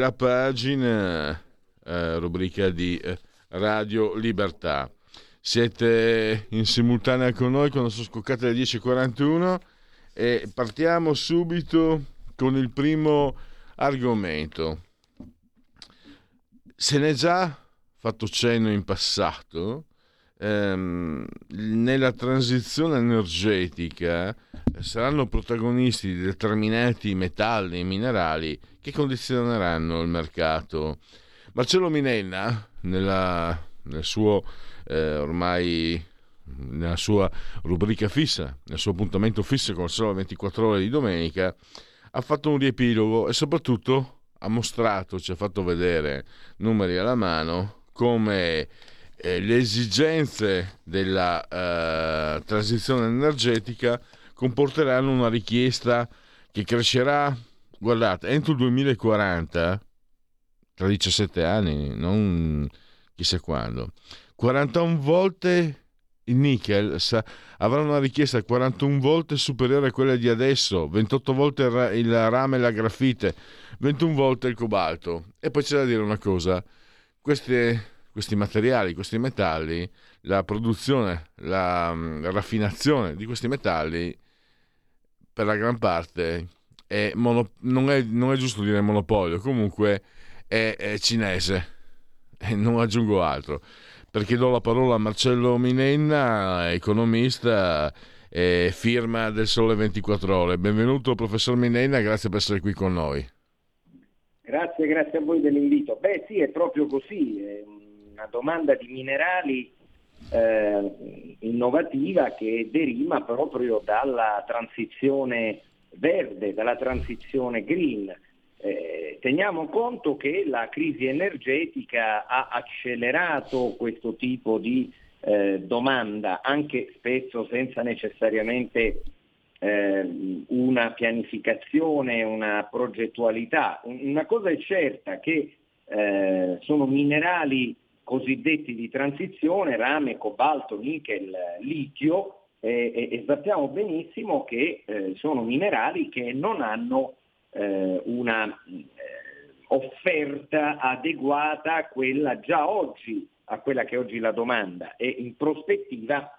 La pagina, eh, rubrica di eh, Radio Libertà. Siete in simultanea con noi quando sono scoccate le 10.41 e partiamo subito con il primo argomento. Se n'è già fatto cenno in passato, ehm, nella transizione energetica saranno protagonisti determinati metalli e minerali che condizioneranno il mercato. Marcello Minenna, nella, nel suo eh, ormai nella sua rubrica fissa, nel suo appuntamento fisso con il solo 24 ore di domenica, ha fatto un riepilogo e soprattutto ha mostrato, ci ha fatto vedere numeri alla mano, come eh, le esigenze della eh, transizione energetica comporteranno una richiesta che crescerà, guardate, entro il 2040, tra 17 anni, non chissà quando, 41 volte il nickel avrà una richiesta 41 volte superiore a quella di adesso, 28 volte il rame e la grafite, 21 volte il cobalto. E poi c'è da dire una cosa, queste questi materiali, questi metalli, la produzione, la, la raffinazione di questi metalli per la gran parte è mono, non, è, non, è, giusto dire monopolio, comunque è, è cinese e non aggiungo altro perché do la parola a Marcello Minenna, economista e firma del Sole 24 Ore. Benvenuto professor Minenna, grazie per essere qui con noi. Grazie, grazie a voi dell'invito. Beh sì, è proprio così una domanda di minerali eh, innovativa che deriva proprio dalla transizione verde, dalla transizione green. Eh, teniamo conto che la crisi energetica ha accelerato questo tipo di eh, domanda, anche spesso senza necessariamente eh, una pianificazione, una progettualità. Una cosa è certa che eh, sono minerali cosiddetti di transizione, rame, cobalto, nickel, litio, eh, e sappiamo benissimo che eh, sono minerali che non hanno eh, una eh, offerta adeguata a quella già oggi, a quella che oggi la domanda e in prospettiva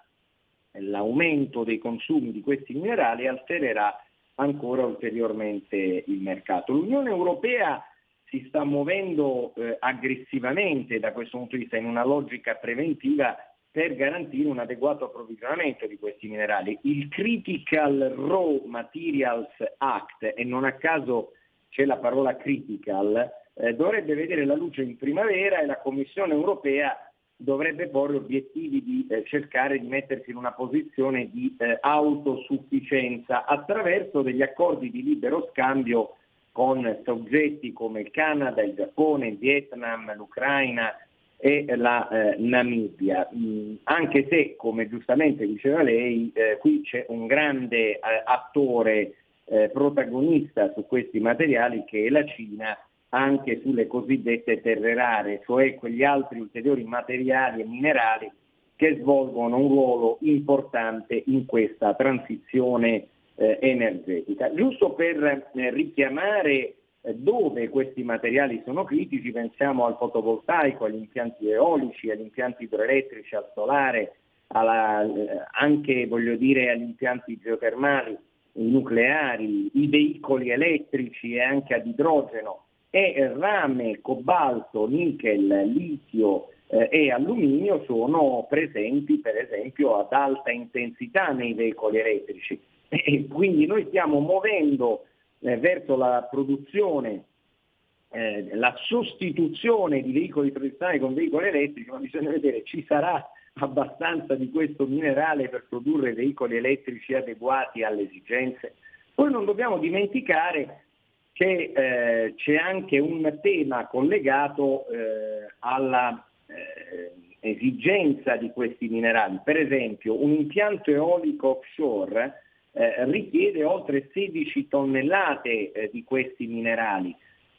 l'aumento dei consumi di questi minerali altererà ancora ulteriormente il mercato. L'Unione Europea si sta muovendo eh, aggressivamente da questo punto di vista in una logica preventiva per garantire un adeguato approvvigionamento di questi minerali. Il Critical Raw Materials Act, e non a caso c'è la parola critical, eh, dovrebbe vedere la luce in primavera e la Commissione europea dovrebbe porre obiettivi di eh, cercare di mettersi in una posizione di eh, autosufficienza attraverso degli accordi di libero scambio con soggetti come il Canada, il Giappone, il Vietnam, l'Ucraina e la eh, Namibia, mm, anche se, come giustamente diceva lei, eh, qui c'è un grande eh, attore eh, protagonista su questi materiali che è la Cina, anche sulle cosiddette terre rare, cioè quegli altri ulteriori materiali e minerali che svolgono un ruolo importante in questa transizione eh, energetica. Giusto per eh, richiamare eh, dove questi materiali sono critici, pensiamo al fotovoltaico, agli impianti eolici, agli impianti idroelettrici, al solare, alla, eh, anche dire agli impianti geotermali, nucleari, i veicoli elettrici e anche ad idrogeno e rame, cobalto, nickel, litio eh, e alluminio sono presenti per esempio ad alta intensità nei veicoli elettrici. E quindi noi stiamo muovendo eh, verso la produzione eh, la sostituzione di veicoli tradizionali con veicoli elettrici, ma bisogna vedere ci sarà abbastanza di questo minerale per produrre veicoli elettrici adeguati alle esigenze. Poi non dobbiamo dimenticare che eh, c'è anche un tema collegato eh, alla eh, esigenza di questi minerali. Per esempio, un impianto eolico offshore eh, richiede oltre 16 tonnellate eh, di questi minerali.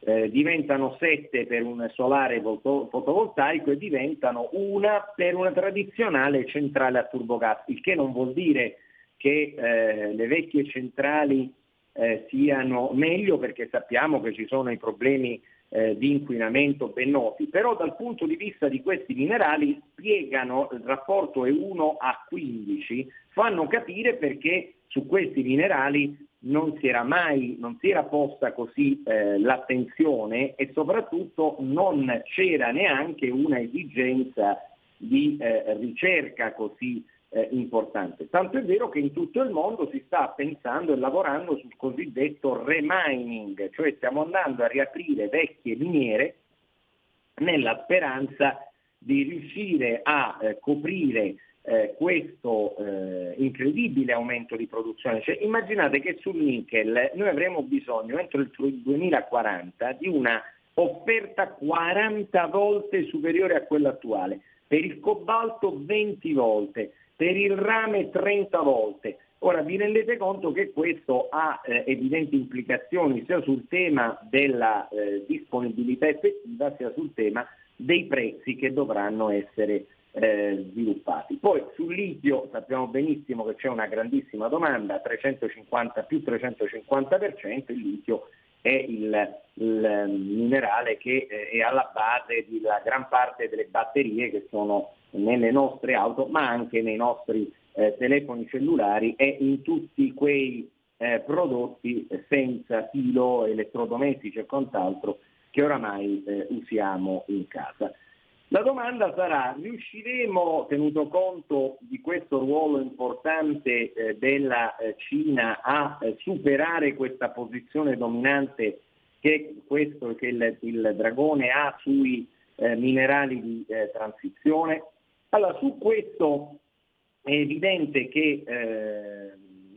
Eh, diventano 7 per un solare fotovoltaico e diventano una per una tradizionale centrale a turbogas, il che non vuol dire che eh, le vecchie centrali eh, siano meglio perché sappiamo che ci sono i problemi di inquinamento ben noti, però dal punto di vista di questi minerali spiegano il rapporto E1 a 15, fanno capire perché su questi minerali non si era mai, non si era posta così eh, l'attenzione e soprattutto non c'era neanche una esigenza di eh, ricerca così eh, importante. Tanto è vero che in tutto il mondo si sta pensando e lavorando sul cosiddetto remining, cioè stiamo andando a riaprire vecchie miniere nella speranza di riuscire a eh, coprire eh, questo eh, incredibile aumento di produzione. Cioè, immaginate che sul nickel noi avremo bisogno entro il 2040 di una offerta 40 volte superiore a quella attuale, per il cobalto 20 volte, per il rame 30 volte. Ora vi rendete conto che questo ha eh, evidenti implicazioni sia sul tema della eh, disponibilità effettiva sia sul tema dei prezzi che dovranno essere eh, sviluppati. Poi sul litio sappiamo benissimo che c'è una grandissima domanda, 350 più 350%, il litio è il, il minerale che eh, è alla base della gran parte delle batterie che sono nelle nostre auto, ma anche nei nostri eh, telefoni cellulari e in tutti quei eh, prodotti senza filo, elettrodomestici e quant'altro che oramai eh, usiamo in casa. La domanda sarà, riusciremo, tenuto conto di questo ruolo importante eh, della eh, Cina, a eh, superare questa posizione dominante che, questo, che il, il, dragone ha sui eh, minerali di eh, transizione? Allora, su questo è evidente che eh,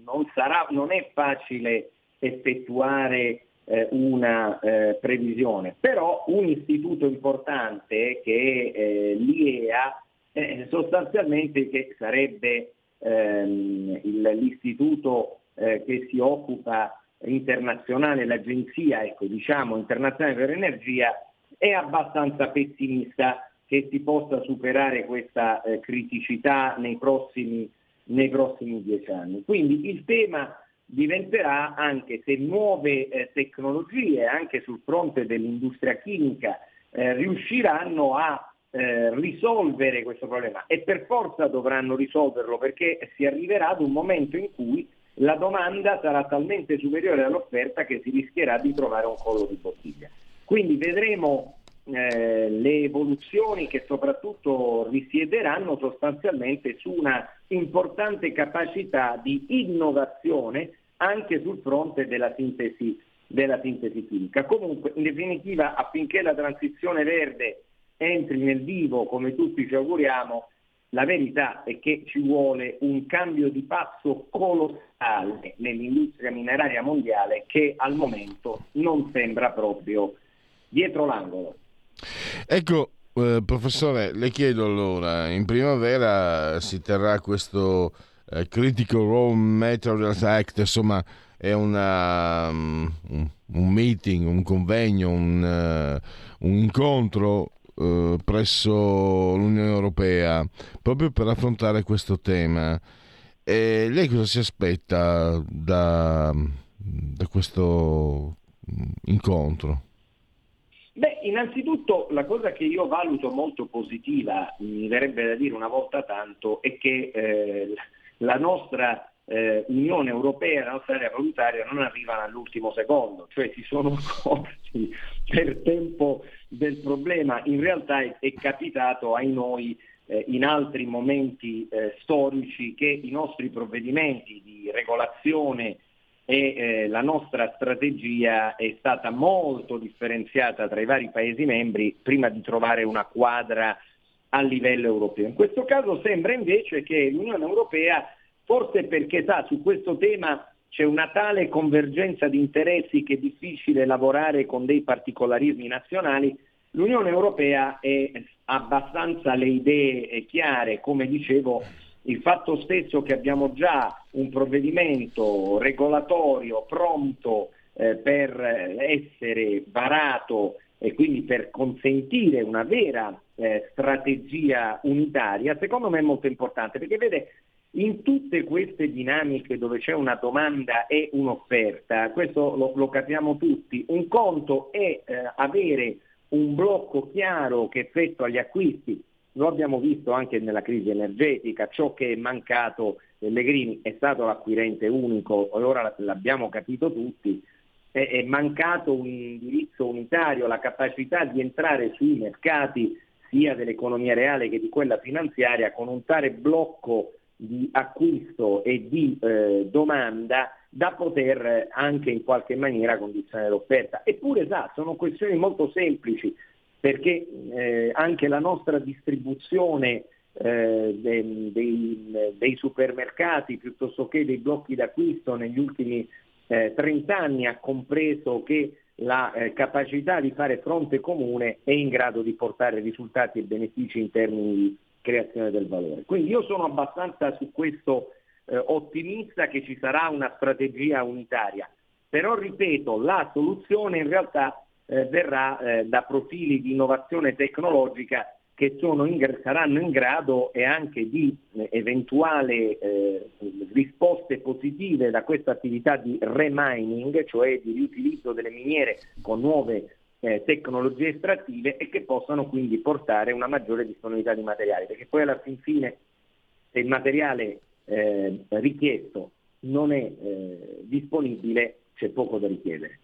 non, sarà, non è facile effettuare eh, una eh, previsione, però un istituto importante che è eh, l'IEA eh, sostanzialmente che sarebbe ehm, il, l'istituto eh, che si occupa internazionale, l'agenzia ecco, diciamo, internazionale per l'energia, è abbastanza pessimista che si possa superare questa criticità nei prossimi, nei prossimi dieci anni. Quindi il tema diventerà anche se nuove eh, tecnologie anche sul fronte dell'industria chimica eh, riusciranno a eh, risolvere questo problema e per forza dovranno risolverlo perché si arriverà ad un momento in cui la domanda sarà talmente superiore all'offerta che si rischierà di trovare un collo di bottiglia. Quindi vedremo eh, le evoluzioni che soprattutto risiederanno sostanzialmente su una importante capacità di innovazione anche sul fronte della sintesi, della sintesi chimica. Comunque, in definitiva, affinché la transizione verde entri nel vivo, come tutti ci auguriamo, la verità è che ci vuole un cambio di passo colossale nell'industria mineraria mondiale che al momento non sembra proprio dietro l'angolo. Ecco, eh, professore, le chiedo allora, in primavera si terrà questo eh, Critical Raw Materials Act, insomma è una, um, un, meeting, un convegno, un, uh, un incontro uh, presso l'Unione Europea proprio per affrontare questo tema. E lei cosa si aspetta da, da questo incontro? Beh, innanzitutto la cosa che io valuto molto positiva, mi verrebbe da dire una volta tanto, è che eh, la nostra eh, Unione Europea, la nostra area valutaria non arrivano all'ultimo secondo, cioè si sono accorti per tempo del problema. In realtà è, è capitato ai noi eh, in altri momenti eh, storici che i nostri provvedimenti di regolazione e eh, la nostra strategia è stata molto differenziata tra i vari Paesi membri prima di trovare una quadra a livello europeo. In questo caso sembra invece che l'Unione Europea, forse perché sa su questo tema c'è una tale convergenza di interessi che è difficile lavorare con dei particolarismi nazionali, l'Unione Europea è abbastanza le idee chiare, come dicevo il fatto stesso che abbiamo già un provvedimento regolatorio pronto eh, per essere varato e quindi per consentire una vera eh, strategia unitaria, secondo me è molto importante, perché vede, in tutte queste dinamiche dove c'è una domanda e un'offerta, questo lo, lo capiamo tutti, un conto è eh, avere un blocco chiaro che effettua gli acquisti. Lo abbiamo visto anche nella crisi energetica, ciò che è mancato Pellegrini è stato l'acquirente unico, ora l'abbiamo capito tutti, è, mancato un indirizzo unitario, la capacità di entrare sui mercati sia dell'economia reale che di quella finanziaria con un tale blocco di acquisto e di eh, domanda da poter anche in qualche maniera condizionare l'offerta. Eppure sa, sono questioni molto semplici, perché eh, anche la nostra distribuzione eh, dei, dei, dei, supermercati piuttosto che dei blocchi d'acquisto negli ultimi eh, 30 anni ha compreso che la eh, capacità di fare fronte comune è in grado di portare risultati e benefici in termini di creazione del valore. Quindi io sono abbastanza su questo eh, ottimista che ci sarà una strategia unitaria, però ripeto, la soluzione in realtà eh, verrà eh, da profili di innovazione tecnologica che in, saranno in grado e anche di eh, eventuali eh, risposte positive da questa attività di remining, cioè di riutilizzo delle miniere con nuove eh, tecnologie estrattive e che possano quindi portare una maggiore disponibilità di materiali, perché poi alla fin fine se il materiale eh, richiesto non è eh, disponibile c'è poco da richiedere.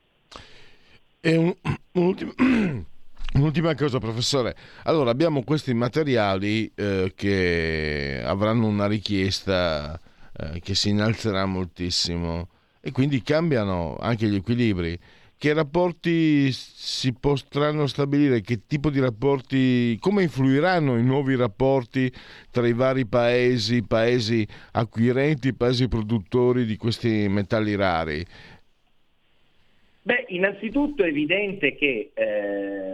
E un, un'ultima, un'ultima, cosa, professore. Allora, abbiamo questi materiali eh, che avranno una richiesta eh, che si innalzerà moltissimo e quindi cambiano anche gli equilibri. Che rapporti si potranno stabilire? Che tipo di rapporti, come influiranno i nuovi rapporti tra i vari paesi, paesi acquirenti, paesi produttori di questi metalli rari? Beh, innanzitutto è evidente che eh,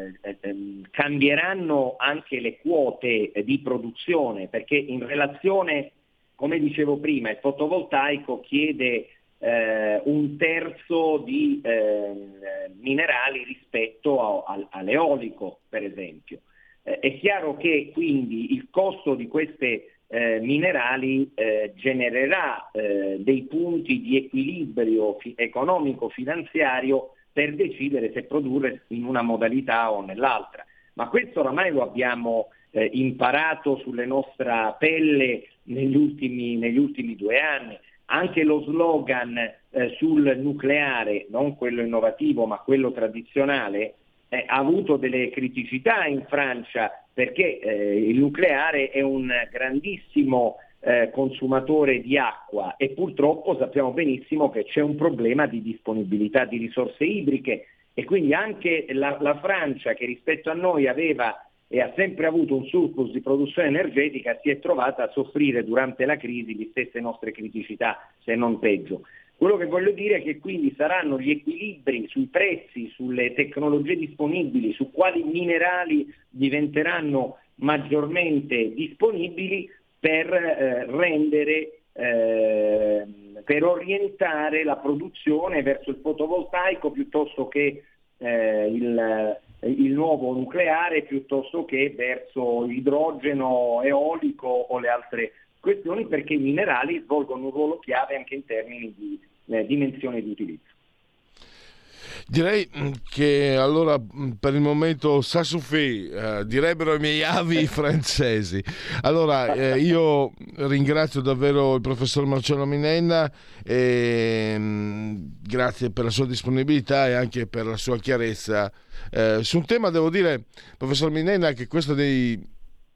cambieranno anche le quote di produzione, perché in relazione, come dicevo prima, il fotovoltaico chiede eh, un terzo di ehm, minerali rispetto a, a, all'eolico, per esempio. Eh, è chiaro che quindi il costo di queste eh, minerali eh, genererà eh, dei punti di equilibrio fi- economico-finanziario per decidere se produrre in una modalità o nell'altra. Ma questo oramai lo abbiamo eh, imparato sulle nostra pelle negli ultimi, negli ultimi, due anni. Anche lo slogan eh, sul nucleare, non quello innovativo ma quello tradizionale, eh, ha avuto delle criticità in Francia perché eh, il nucleare è un grandissimo eh, consumatore di acqua e purtroppo sappiamo benissimo che c'è un problema di disponibilità di risorse idriche e quindi anche la, la Francia che rispetto a noi aveva e ha sempre avuto un surplus di produzione energetica si è trovata a soffrire durante la crisi le stesse nostre criticità, se non peggio. Quello che voglio dire è che quindi saranno gli equilibri sui prezzi, sulle tecnologie disponibili, su quali minerali diventeranno maggiormente disponibili per eh, rendere, eh, per orientare la produzione verso il fotovoltaico piuttosto che eh, il, il nuovo nucleare piuttosto che verso l'idrogeno eolico o le altre questioni perché i minerali svolgono un ruolo chiave anche in termini di eh, dimensione di utilizzo. Direi mm, che allora mm, per il momento suffit, eh, direbbero i miei avi francesi. Allora eh, io ringrazio davvero il professor Marcello Minenna e mh, mm, grazie per la sua disponibilità e anche per la sua chiarezza. Eh, su un tema devo dire, professor Minenna, che questo dei,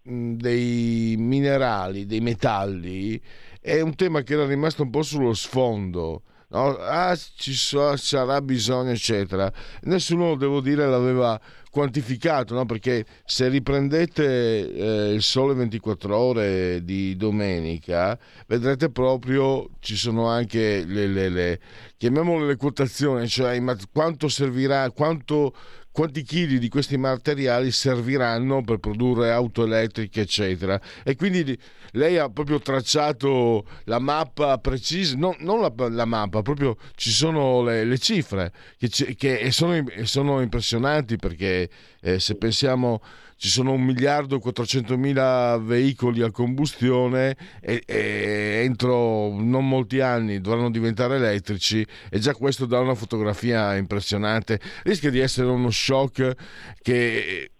dei minerali, dei metalli, è un tema che era rimasto un po' sullo sfondo no? ah, ci so, sarà bisogno, eccetera. Nessuno, devo dire, l'aveva quantificato, no? perché se riprendete eh, il sole 24 ore di domenica, vedrete proprio ci sono anche le, le, le chiamiamole le quotazioni, cioè quanto servirà, quanto quanti chili di questi materiali serviranno per produrre auto elettriche, eccetera. E quindi lei ha proprio tracciato la mappa precisa, no, non la, la, mappa, proprio ci sono le, le cifre che, che sono, sono, impressionanti perché eh, se pensiamo ci sono un miliardo e 400 mila veicoli a combustione e, e, entro non molti anni dovranno diventare elettrici e già questo dà una fotografia impressionante. Rischia di essere uno shock che,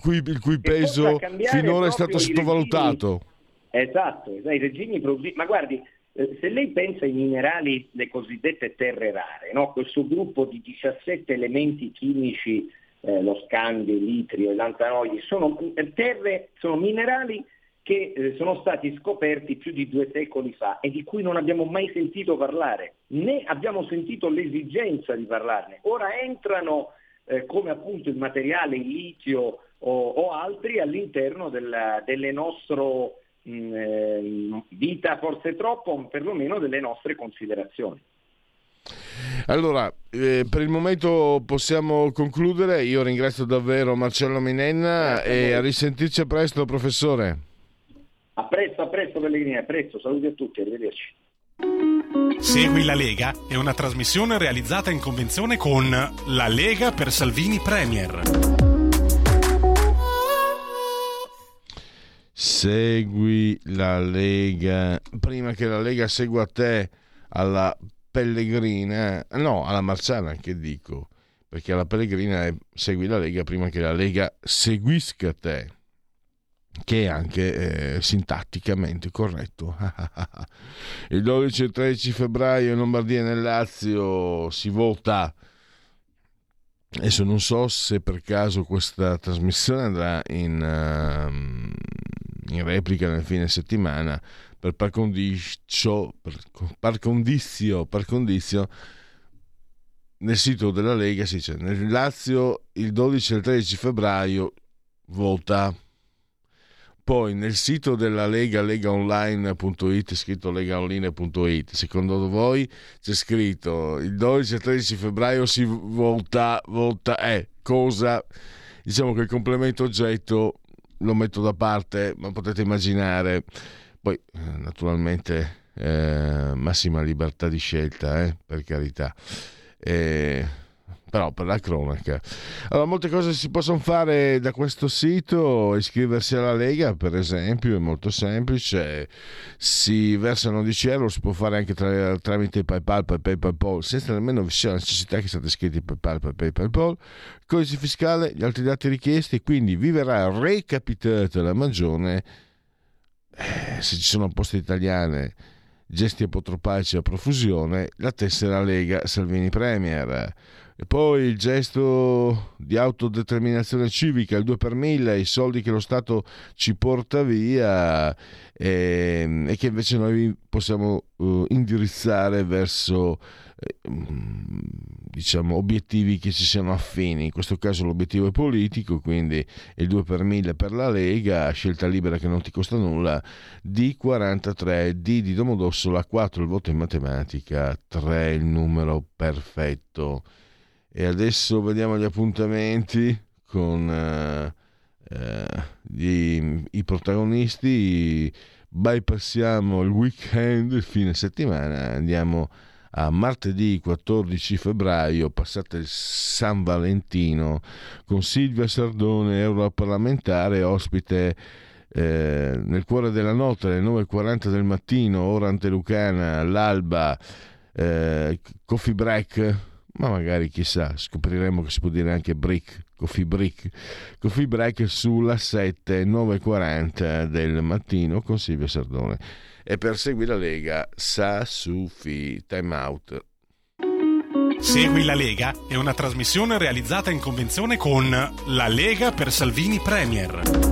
cui, il cui peso finora è stato sottovalutato. Regimi, esatto, i regimi produttivi. Ma guardi, eh, se lei pensa ai minerali, le cosiddette terre rare, no? questo gruppo di 17 elementi chimici eh, lo scandio, il litrio, e l'antanoidi, sono eh, terre, sono minerali che eh, sono stati scoperti più di due secoli fa e di cui non abbiamo mai sentito parlare, né abbiamo sentito l'esigenza di parlarne. Ora entrano eh, come appunto il materiale, il litio o, o altri all'interno della, delle nostre eh, vita, forse troppo, perlomeno delle nostre considerazioni. Allora, eh, per il momento possiamo concludere. Io ringrazio davvero Marcello Minenna e a, a risentirci presto, professore. A presto, a presto Pellegrini, a presto. Saluti a tutti, arrivederci. Segui la Lega è una trasmissione realizzata in convenzione con La Lega per Salvini Premier. Segui la Lega prima che la Lega segua te alla Pellegrina, no, alla Marciana che dico, perché alla Pellegrina è segui la Lega prima che la Lega seguisca te, che è anche eh, sintatticamente corretto. Il 12 e 13 febbraio in Lombardia e nel Lazio si vota. Adesso non so se per caso questa trasmissione andrà in, uh, in replica nel fine settimana, per par condicio, per, par condizio, par condizio nel sito della Lega si dice nel Lazio il 12 e il 13 febbraio vota poi nel sito della Lega legaonline.it scritto legaonline.it secondo voi c'è scritto il 12 e 13 febbraio si vota vota è cosa? Diciamo che il complemento oggetto lo metto da parte ma potete immaginare poi, eh, naturalmente, eh, massima libertà di scelta, eh, per carità. Eh, però per la cronaca. Allora, molte cose si possono fare da questo sito, iscriversi alla Lega per esempio, è molto semplice, si versano 10 euro, si può fare anche tra, tramite PayPal, PayPal, PayPal, senza nemmeno sia la necessità che siate iscritti PayPal, PayPal, PayPal, codice fiscale, gli altri dati richiesti, quindi vi verrà recapitata la magione eh, se ci sono poste italiane, gesti apotropaici a profusione, la tessera Lega Salvini Premier. E poi il gesto di autodeterminazione civica, il 2 per 1000, i soldi che lo Stato ci porta via e, ehm, e che invece noi possiamo uh, indirizzare verso diciamo, obiettivi che ci siano affini. In questo caso l'obiettivo è politico, quindi il 2 per 1000 per la Lega, scelta libera che non ti costa nulla, D43, D di Domodossola, 4 il voto in matematica, 3 il numero perfetto. E adesso vediamo gli appuntamenti con uh, uh, gli, i protagonisti. Bypassiamo il weekend, il fine settimana, andiamo a a martedì 14 febbraio, passate il San Valentino, con Silvia Sardone, europarlamentare, ospite eh, nel cuore della notte alle 9.40 del mattino, ora antelucana, all'alba, eh, coffee break, ma magari chissà, scopriremo che si può dire anche break, coffee break, coffee break sulla 7, 9.40 del mattino con Silvia Sardone e per seguire la Lega sa su fi time out. Segui la Lega è una trasmissione realizzata in convenzione con La Lega per Salvini Premier.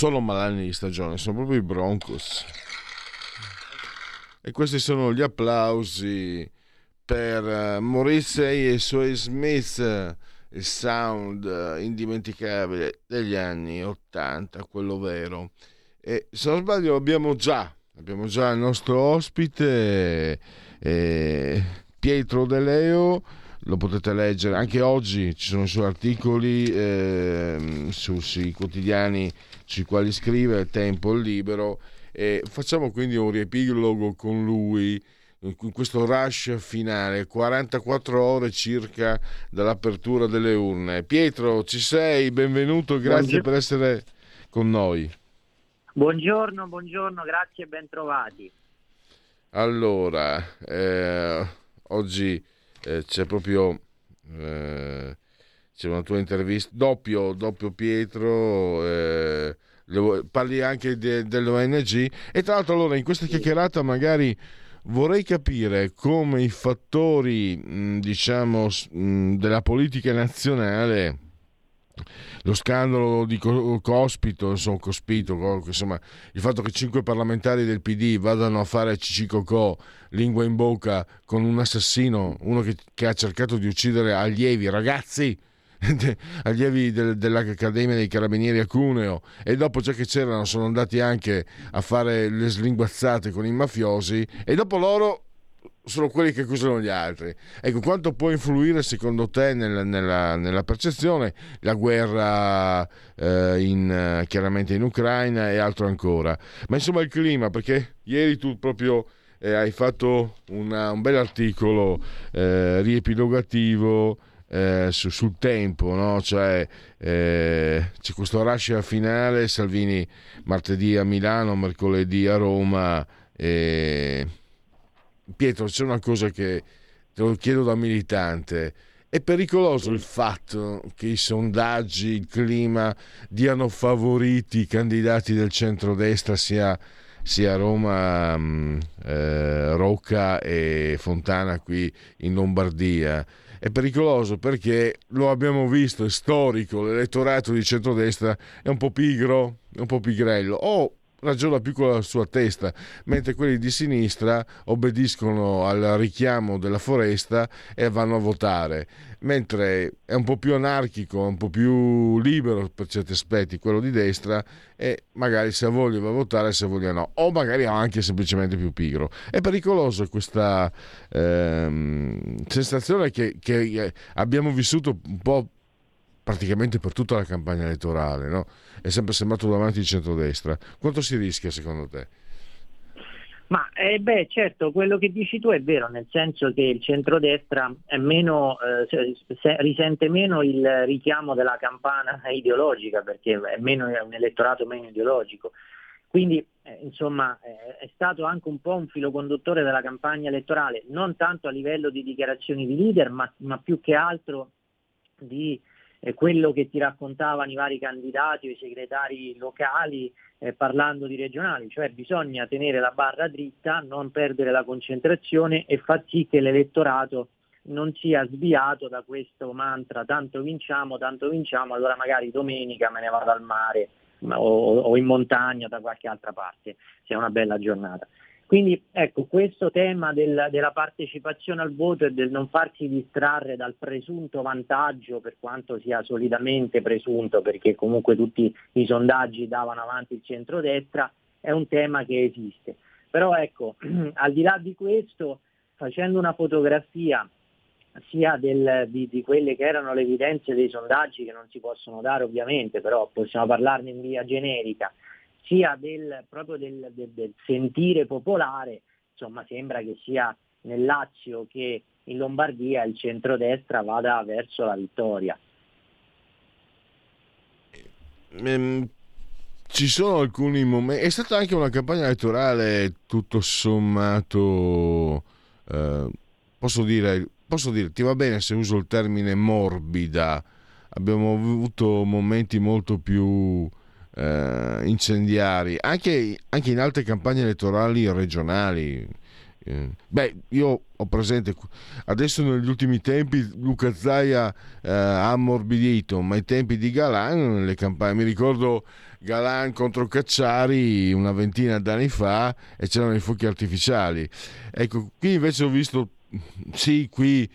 Sono malanni di stagione, sono proprio i Broncos. E questi sono gli applausi per uh, Morrissey e Sway Smith, il sound uh, indimenticabile degli anni 80, quello vero. E se non sbaglio abbiamo già Abbiamo già il nostro ospite, eh, Pietro De Leo, lo potete leggere anche oggi, ci sono i suoi articoli eh, su, sui quotidiani sui quali scrive, Tempo Libero, e facciamo quindi un riepilogo con lui in questo rush finale, 44 ore circa dall'apertura delle urne. Pietro, ci sei? Benvenuto, grazie Buongiorno. per essere con noi. Buongiorno, buongiorno, grazie e bentrovati. Allora, eh, oggi eh, c'è proprio eh, c'è una tua intervista, doppio, doppio Pietro, eh, parli anche de, dell'ONG. E tra l'altro allora in questa chiacchierata magari vorrei capire come i fattori, diciamo, della politica nazionale lo scandalo di Cospito, insomma, Cospito, insomma, il fatto che cinque parlamentari del PD vadano a fare Cicicocò, lingua in bocca, con un assassino, uno che, che ha cercato di uccidere allievi, ragazzi, allievi del, dell'Accademia dei Carabinieri a Cuneo e dopo già che c'erano sono andati anche a fare le slinguazzate con i mafiosi e dopo loro sono quelli che accusano gli altri. Ecco, quanto può influire secondo te nella, nella, nella percezione la guerra eh, in, chiaramente in Ucraina e altro ancora? Ma insomma il clima, perché ieri tu proprio eh, hai fatto una, un bel articolo eh, riepilogativo eh, su, sul tempo, no? cioè eh, c'è questo rush finale, Salvini martedì a Milano, mercoledì a Roma. E... Pietro, c'è una cosa che te lo chiedo da militante. È pericoloso il fatto che i sondaggi, il clima diano favoriti i candidati del centrodestra sia, sia Roma, mm, eh, Rocca e Fontana qui in Lombardia è pericoloso perché lo abbiamo visto, è storico, l'elettorato di centrodestra è un po' pigro, è un po' pigrello, o ragiona più con la sua testa, mentre quelli di sinistra obbediscono al richiamo della foresta e vanno a votare, mentre è un po' più anarchico, un po' più libero per certi aspetti quello di destra e magari se ha va a votare, se voglia no, o magari anche semplicemente più pigro. È pericoloso questa ehm, sensazione che, che abbiamo vissuto un po' praticamente per tutta la campagna elettorale, no? è sempre sembrato davanti il centrodestra. Quanto si rischia secondo te? Ma eh beh, certo, quello che dici tu è vero, nel senso che il centrodestra meno, eh, risente meno il richiamo della campana ideologica, perché è, meno, è un elettorato meno ideologico. Quindi, eh, insomma, eh, è stato anche un po' un filo conduttore della campagna elettorale, non tanto a livello di dichiarazioni di leader, ma, ma più che altro di eh, quello che ti raccontavano i vari candidati o i segretari locali eh, parlando di regionali, cioè bisogna tenere la barra dritta, non perdere la concentrazione e far sì che l'elettorato non sia sviato da questo mantra tanto vinciamo, tanto vinciamo, allora magari domenica me ne vado al mare o, o in montagna da qualche altra parte, sia una bella giornata. Quindi ecco, questo tema del, della partecipazione al voto e del non farsi distrarre dal presunto vantaggio, per quanto sia solidamente presunto, perché comunque tutti i sondaggi davano avanti il centrodestra, è un tema che esiste. Però ecco, al di là di questo, facendo una fotografia sia del, di, di, quelle che erano le evidenze dei sondaggi che non si possono dare ovviamente, però possiamo parlarne in via generica, sia del, proprio del, del, del sentire popolare, insomma sembra che sia nel Lazio che in Lombardia il centrodestra vada verso la vittoria. Ehm, ci sono alcuni momenti. È stata anche una campagna elettorale tutto sommato. Eh, posso dire, posso dire, ti va bene se uso il termine morbida. Abbiamo avuto momenti molto più eh, incendiari, anche, anche, in altre campagne elettorali regionali. Eh, beh, io ho presente, adesso negli ultimi tempi Luca Zaia eh, ha ammorbidito, ma ai tempi di Galan, le campagne, mi ricordo Galan contro Cacciari una ventina d'anni fa e c'erano i fuochi artificiali. Ecco, qui invece ho visto, sì, qui,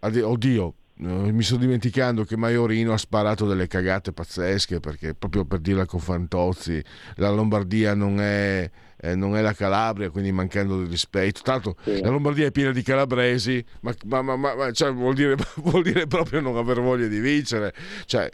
oddio, mi sto dimenticando che Maiorino ha sparato delle cagate pazzesche perché proprio per dirla con Fantozzi la Lombardia non è, eh, non è la Calabria quindi mancando di rispetto. L'altro sì. la Lombardia è piena di calabresi ma, ma, ma, ma cioè, vuol, dire, vuol, dire, proprio non aver voglia di vincere. Cioè,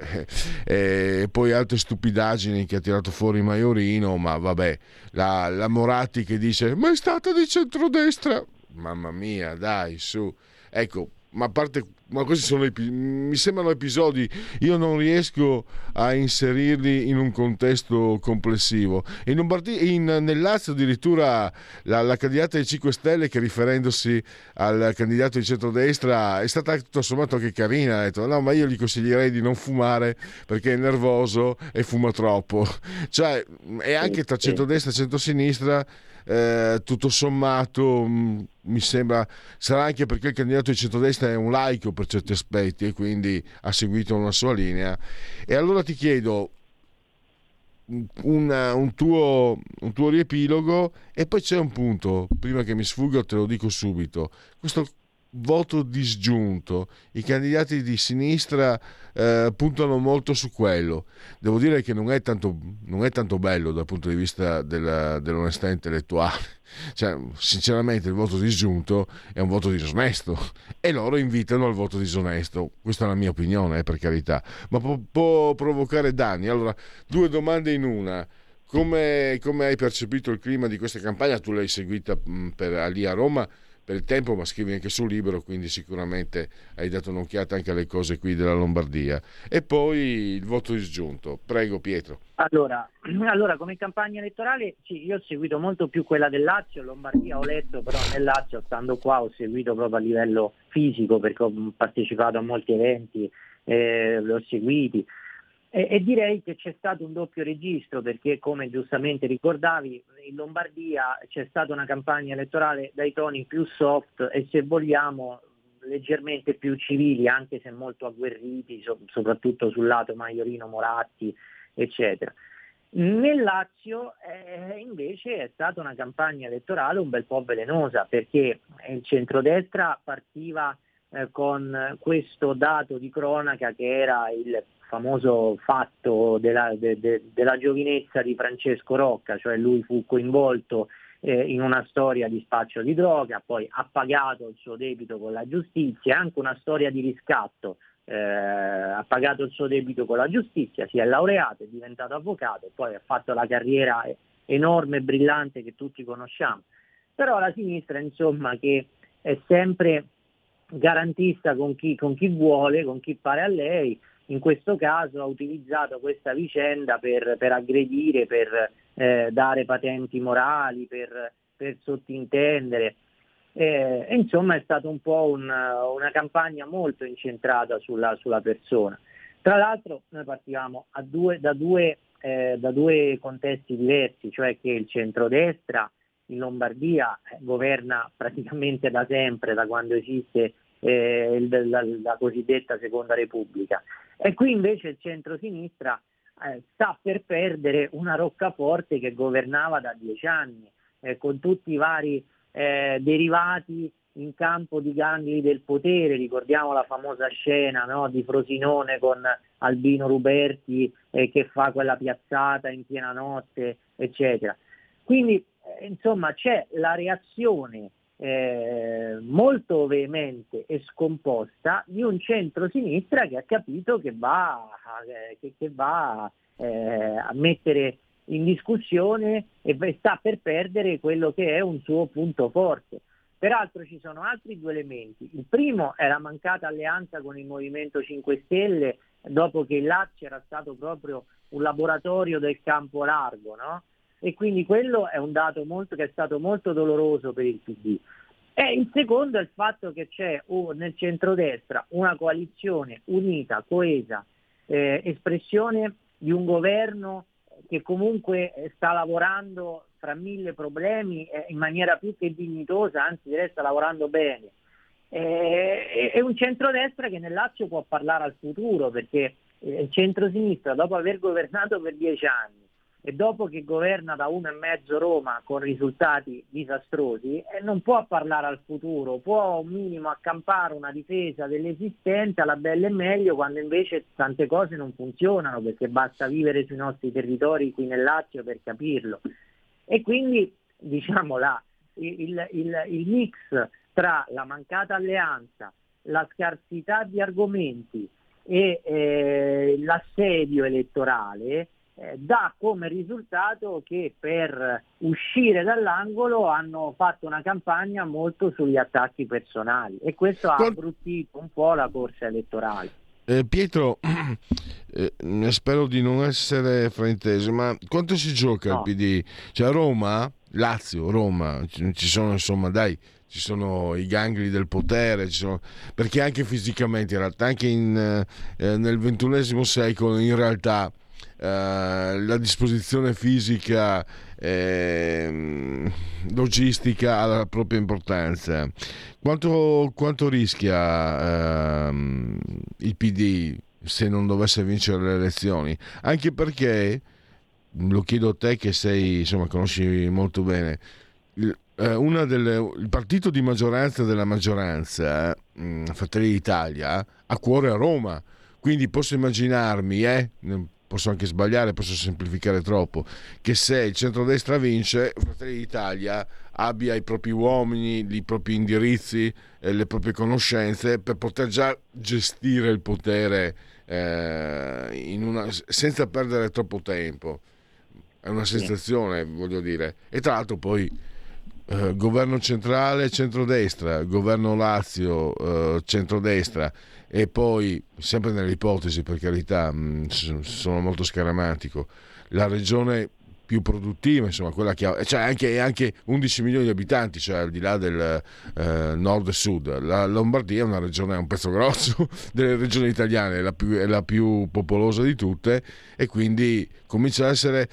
eh, poi altre stupidaggini che ha tirato fuori Maiorino ma vabbè la, la Moratti che dice ma è stata di centrodestra mamma mia dai su. Ecco ma a parte ma questi sono mi sembrano episodi. Io non riesco a inserirli in un contesto complessivo. In, in nel Lazio addirittura la, la, candidata dei 5 Stelle che riferendosi al candidato di centrodestra è stata tutto sommato anche carina. Ha detto no ma io gli consiglierei di non fumare perché è nervoso e fuma troppo. Cioè e anche tra centrodestra e centrosinistra eh, tutto sommato mm, mi sembra sarà anche perché il candidato di centrodestra è un laico per certi aspetti e quindi ha seguito una sua linea. E allora ti chiedo una, un, tuo, un tuo riepilogo e poi c'è un punto prima che mi sfugga te lo dico subito. Questo voto disgiunto. I candidati di sinistra eh, puntano molto su quello. Devo dire che non è tanto, non è tanto bello dal punto di vista della, dell'onestà intellettuale. Cioè, sinceramente il voto disgiunto è un voto disonesto e loro invitano al voto disonesto. Questa è la mia opinione, eh, per carità. Ma può, può provocare danni. Allora, due domande in una. Come, come, hai percepito il clima di questa campagna? Tu l'hai seguita per, lì a Roma per il tempo, ma scrivi anche sul libro, quindi sicuramente hai dato un'occhiata anche alle cose qui della Lombardia. E poi il voto disgiunto. Prego Pietro. Allora, allora come campagna elettorale sì, io ho seguito molto più quella del Lazio, Lombardia ho letto, però nel Lazio stando qua ho seguito proprio a livello fisico perché ho partecipato a molti eventi, eh, li ho seguiti. E, e, direi che c'è stato un doppio registro perché, come giustamente ricordavi, in Lombardia c'è stata una campagna elettorale dai toni più soft e se vogliamo leggermente più civili, anche se molto agguerriti, so, soprattutto sul lato Maiorino, Moratti, eccetera. Nel Lazio eh, invece è stata una campagna elettorale un bel po' velenosa perché il centrodestra partiva eh, con questo dato di cronaca che era il famoso fatto della, de, de, della giovinezza di Francesco Rocca, cioè lui fu coinvolto eh, in una storia di spaccio di droga, poi ha pagato il suo debito con la giustizia, anche una storia di riscatto, eh, ha pagato il suo debito con la giustizia, si è laureato, è diventato avvocato, poi ha fatto la carriera enorme e brillante che tutti conosciamo. Però la sinistra, insomma, che è sempre garantista con chi, con chi vuole, con chi pare a lei, in questo caso ha utilizzato questa vicenda per, per aggredire, per eh, dare patenti morali, per, per sottintendere. Eh, insomma è stata un po' un, una campagna molto incentrata sulla, sulla, persona. Tra l'altro noi partivamo due, da, due, eh, da, due, contesti diversi, cioè che il centrodestra in Lombardia eh, governa praticamente da sempre, da quando esiste eh, la, la, cosiddetta seconda repubblica. E qui invece il centro-sinistra eh, sta per perdere una roccaforte che governava da dieci anni, eh, con tutti i vari eh, derivati in campo di gangli del potere, ricordiamo la famosa scena no, di Frosinone con Albino Ruberti eh, che fa quella piazzata in piena notte, eccetera. Quindi eh, insomma c'è la reazione eh, molto veemente e scomposta di un centro-sinistra che ha capito che va, eh, che, che va eh, a mettere in discussione e sta per perdere quello che è un suo punto forte. Peraltro ci sono altri due elementi. Il primo è la mancata alleanza con il Movimento 5 Stelle dopo che il Lazio era stato proprio un laboratorio del campo largo, no? e quindi quello è un dato molto, che è stato molto doloroso per il PD. E il secondo è il fatto che c'è uh, nel centrodestra una coalizione unita, coesa, eh, espressione di un governo che comunque sta lavorando fra mille problemi eh, in maniera più che dignitosa, anzi direi sta lavorando bene. Eh, è un centrodestra che nel Lazio può parlare al futuro perché eh, il centrosinistra dopo aver governato per dieci anni e dopo che governa da uno e mezzo Roma con risultati disastrosi, eh, non può parlare al futuro, può un minimo accampare una difesa dell'esistente alla bella e meglio quando invece tante cose non funzionano perché basta vivere sui nostri territori qui nel Lazio per capirlo. E quindi diciamo la, il, il, il mix tra la mancata alleanza, la scarsità di argomenti e eh, l'assedio elettorale eh, dà come risultato che per uscire dall'angolo hanno fatto una campagna molto sugli attacchi personali e questo ha abbruttito un po' la corsa elettorale. Eh, Pietro, eh, spero di non essere frainteso, ma quanto si gioca no. il PD? Cioè Roma, Lazio, Roma, ci sono insomma, dai, ci sono i gangli del potere, sono... perché anche fisicamente, in realtà, anche in, eh, nel XXI secolo, in realtà la disposizione fisica eh, logistica ha la propria importanza. Quanto, quanto rischia eh, il PD se non dovesse vincere le elezioni? Anche perché, lo chiedo a te che sei, insomma, conosci molto bene, il, eh, delle, il partito di maggioranza della maggioranza, mh, Fratelli d'Italia, ha cuore a Roma. Quindi posso immaginarmi, eh, posso anche sbagliare, posso semplificare troppo, che se il centrodestra vince, Fratelli d'Italia abbia i propri uomini, i propri indirizzi, le proprie conoscenze per poter già gestire il potere eh, una, senza perdere troppo tempo. È una sensazione, voglio dire. E tra l'altro poi eh, governo centrale, centrodestra, governo Lazio, eh, centrodestra e poi, sempre nell'ipotesi per carità, mm, sono molto scaramantico, la regione più produttiva, insomma, quella che ha, cioè anche, anche 11 milioni di abitanti, cioè al di là del eh, nord e sud. La Lombardia è una regione, è un pezzo grosso delle regioni italiane, è la, più, è la più popolosa di tutte e quindi comincia ad essere,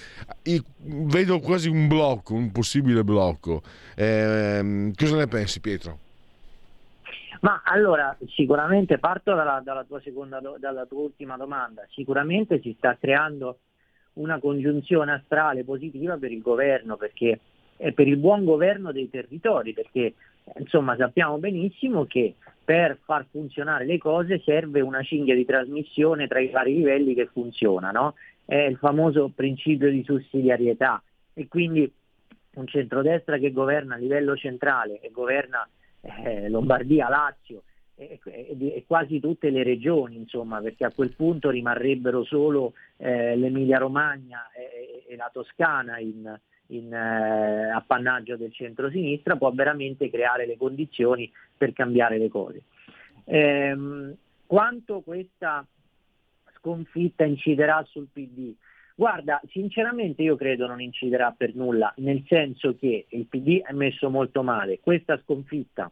vedo quasi un blocco, un possibile blocco. Eh, cosa ne pensi Pietro? Ma allora, sicuramente parto dalla, dalla, tua seconda, dalla tua ultima domanda. Sicuramente si sta creando una congiunzione astrale positiva per il governo, perché è per il buon governo dei territori, perché insomma sappiamo benissimo che per far funzionare le cose serve una cinghia di trasmissione tra i vari livelli che funziona, no? È il famoso principio di sussidiarietà e quindi un centrodestra che governa a livello centrale e governa eh, Lombardia, Lazio e, e, e, quasi tutte le regioni, insomma, perché a quel punto rimarrebbero solo eh, l'Emilia Romagna e, e, la Toscana in, in eh, appannaggio del centro-sinistra, può veramente creare le condizioni per cambiare le cose. Ehm, quanto questa sconfitta inciderà sul PD? Guarda, sinceramente io credo non inciderà per nulla, nel senso che il PD è messo molto male. Questa sconfitta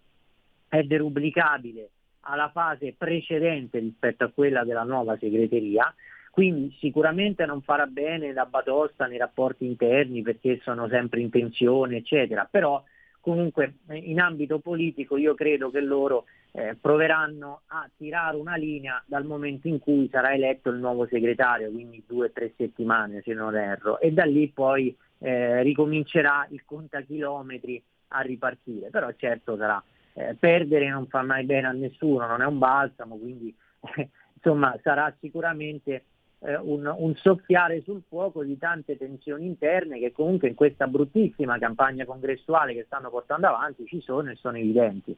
è derublicabile alla fase precedente rispetto a quella della nuova segreteria, quindi sicuramente non farà bene la batosta nei rapporti interni perché sono sempre in tensione, eccetera, però comunque in ambito politico io credo che loro eh, proveranno a tirare una linea dal momento in cui sarà eletto il nuovo segretario, quindi due o tre settimane se non erro, e da lì poi eh, ricomincerà il contachilometri a ripartire, però certo sarà eh, perdere non fa mai bene a nessuno, non è un balsamo, quindi insomma sarà sicuramente eh, un, un, soffiare sul fuoco di tante tensioni interne che comunque in questa bruttissima campagna congressuale che stanno portando avanti ci sono e sono evidenti.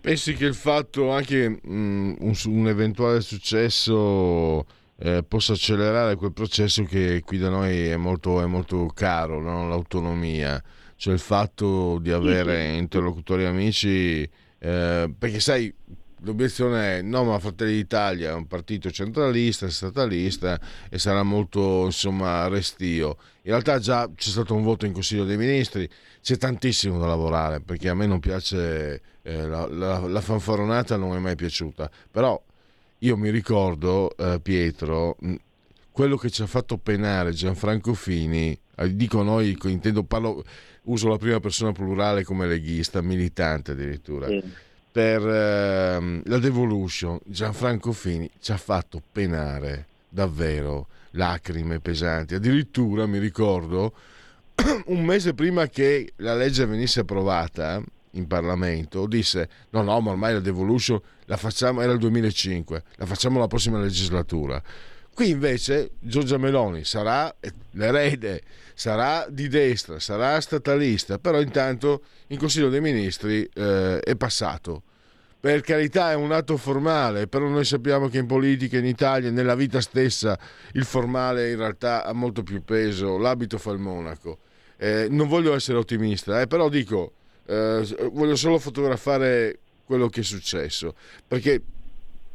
Pensi che il fatto anche mh, un, un, eventuale successo eh, possa accelerare quel processo che qui da noi è molto, è molto caro, no? l'autonomia, cioè il fatto di avere interlocutori amici, eh, perché sai, l'obiezione è no ma Fratelli d'Italia è un partito centralista, statalista e sarà molto insomma restio. In realtà già c'è stato un voto in Consiglio dei Ministri c'è tantissimo da lavorare perché a me non piace eh, la, la, la, fanfaronata non è mai piaciuta. Però io mi ricordo eh, Pietro quello che ci ha fatto penare Gianfranco Fini eh, dico noi intendo parlo uso la prima persona plurale come leghista militante addirittura. Sì per ehm, la Devolution Gianfranco Fini ci ha fatto penare davvero lacrime pesanti. Addirittura mi ricordo un mese prima che la legge venisse approvata in Parlamento disse no no ma ormai la devolution la facciamo era il 2005 la facciamo la prossima legislatura qui invece Giorgia Meloni sarà l'erede sarà di destra sarà statalista però intanto in Consiglio dei Ministri eh, è passato. Per carità è un atto formale, però noi sappiamo che in politica in Italia, nella vita stessa, il formale in realtà ha molto più peso, l'abito fa il monaco. Eh, non voglio essere ottimista, eh, però dico, eh, voglio solo fotografare quello che è successo, perché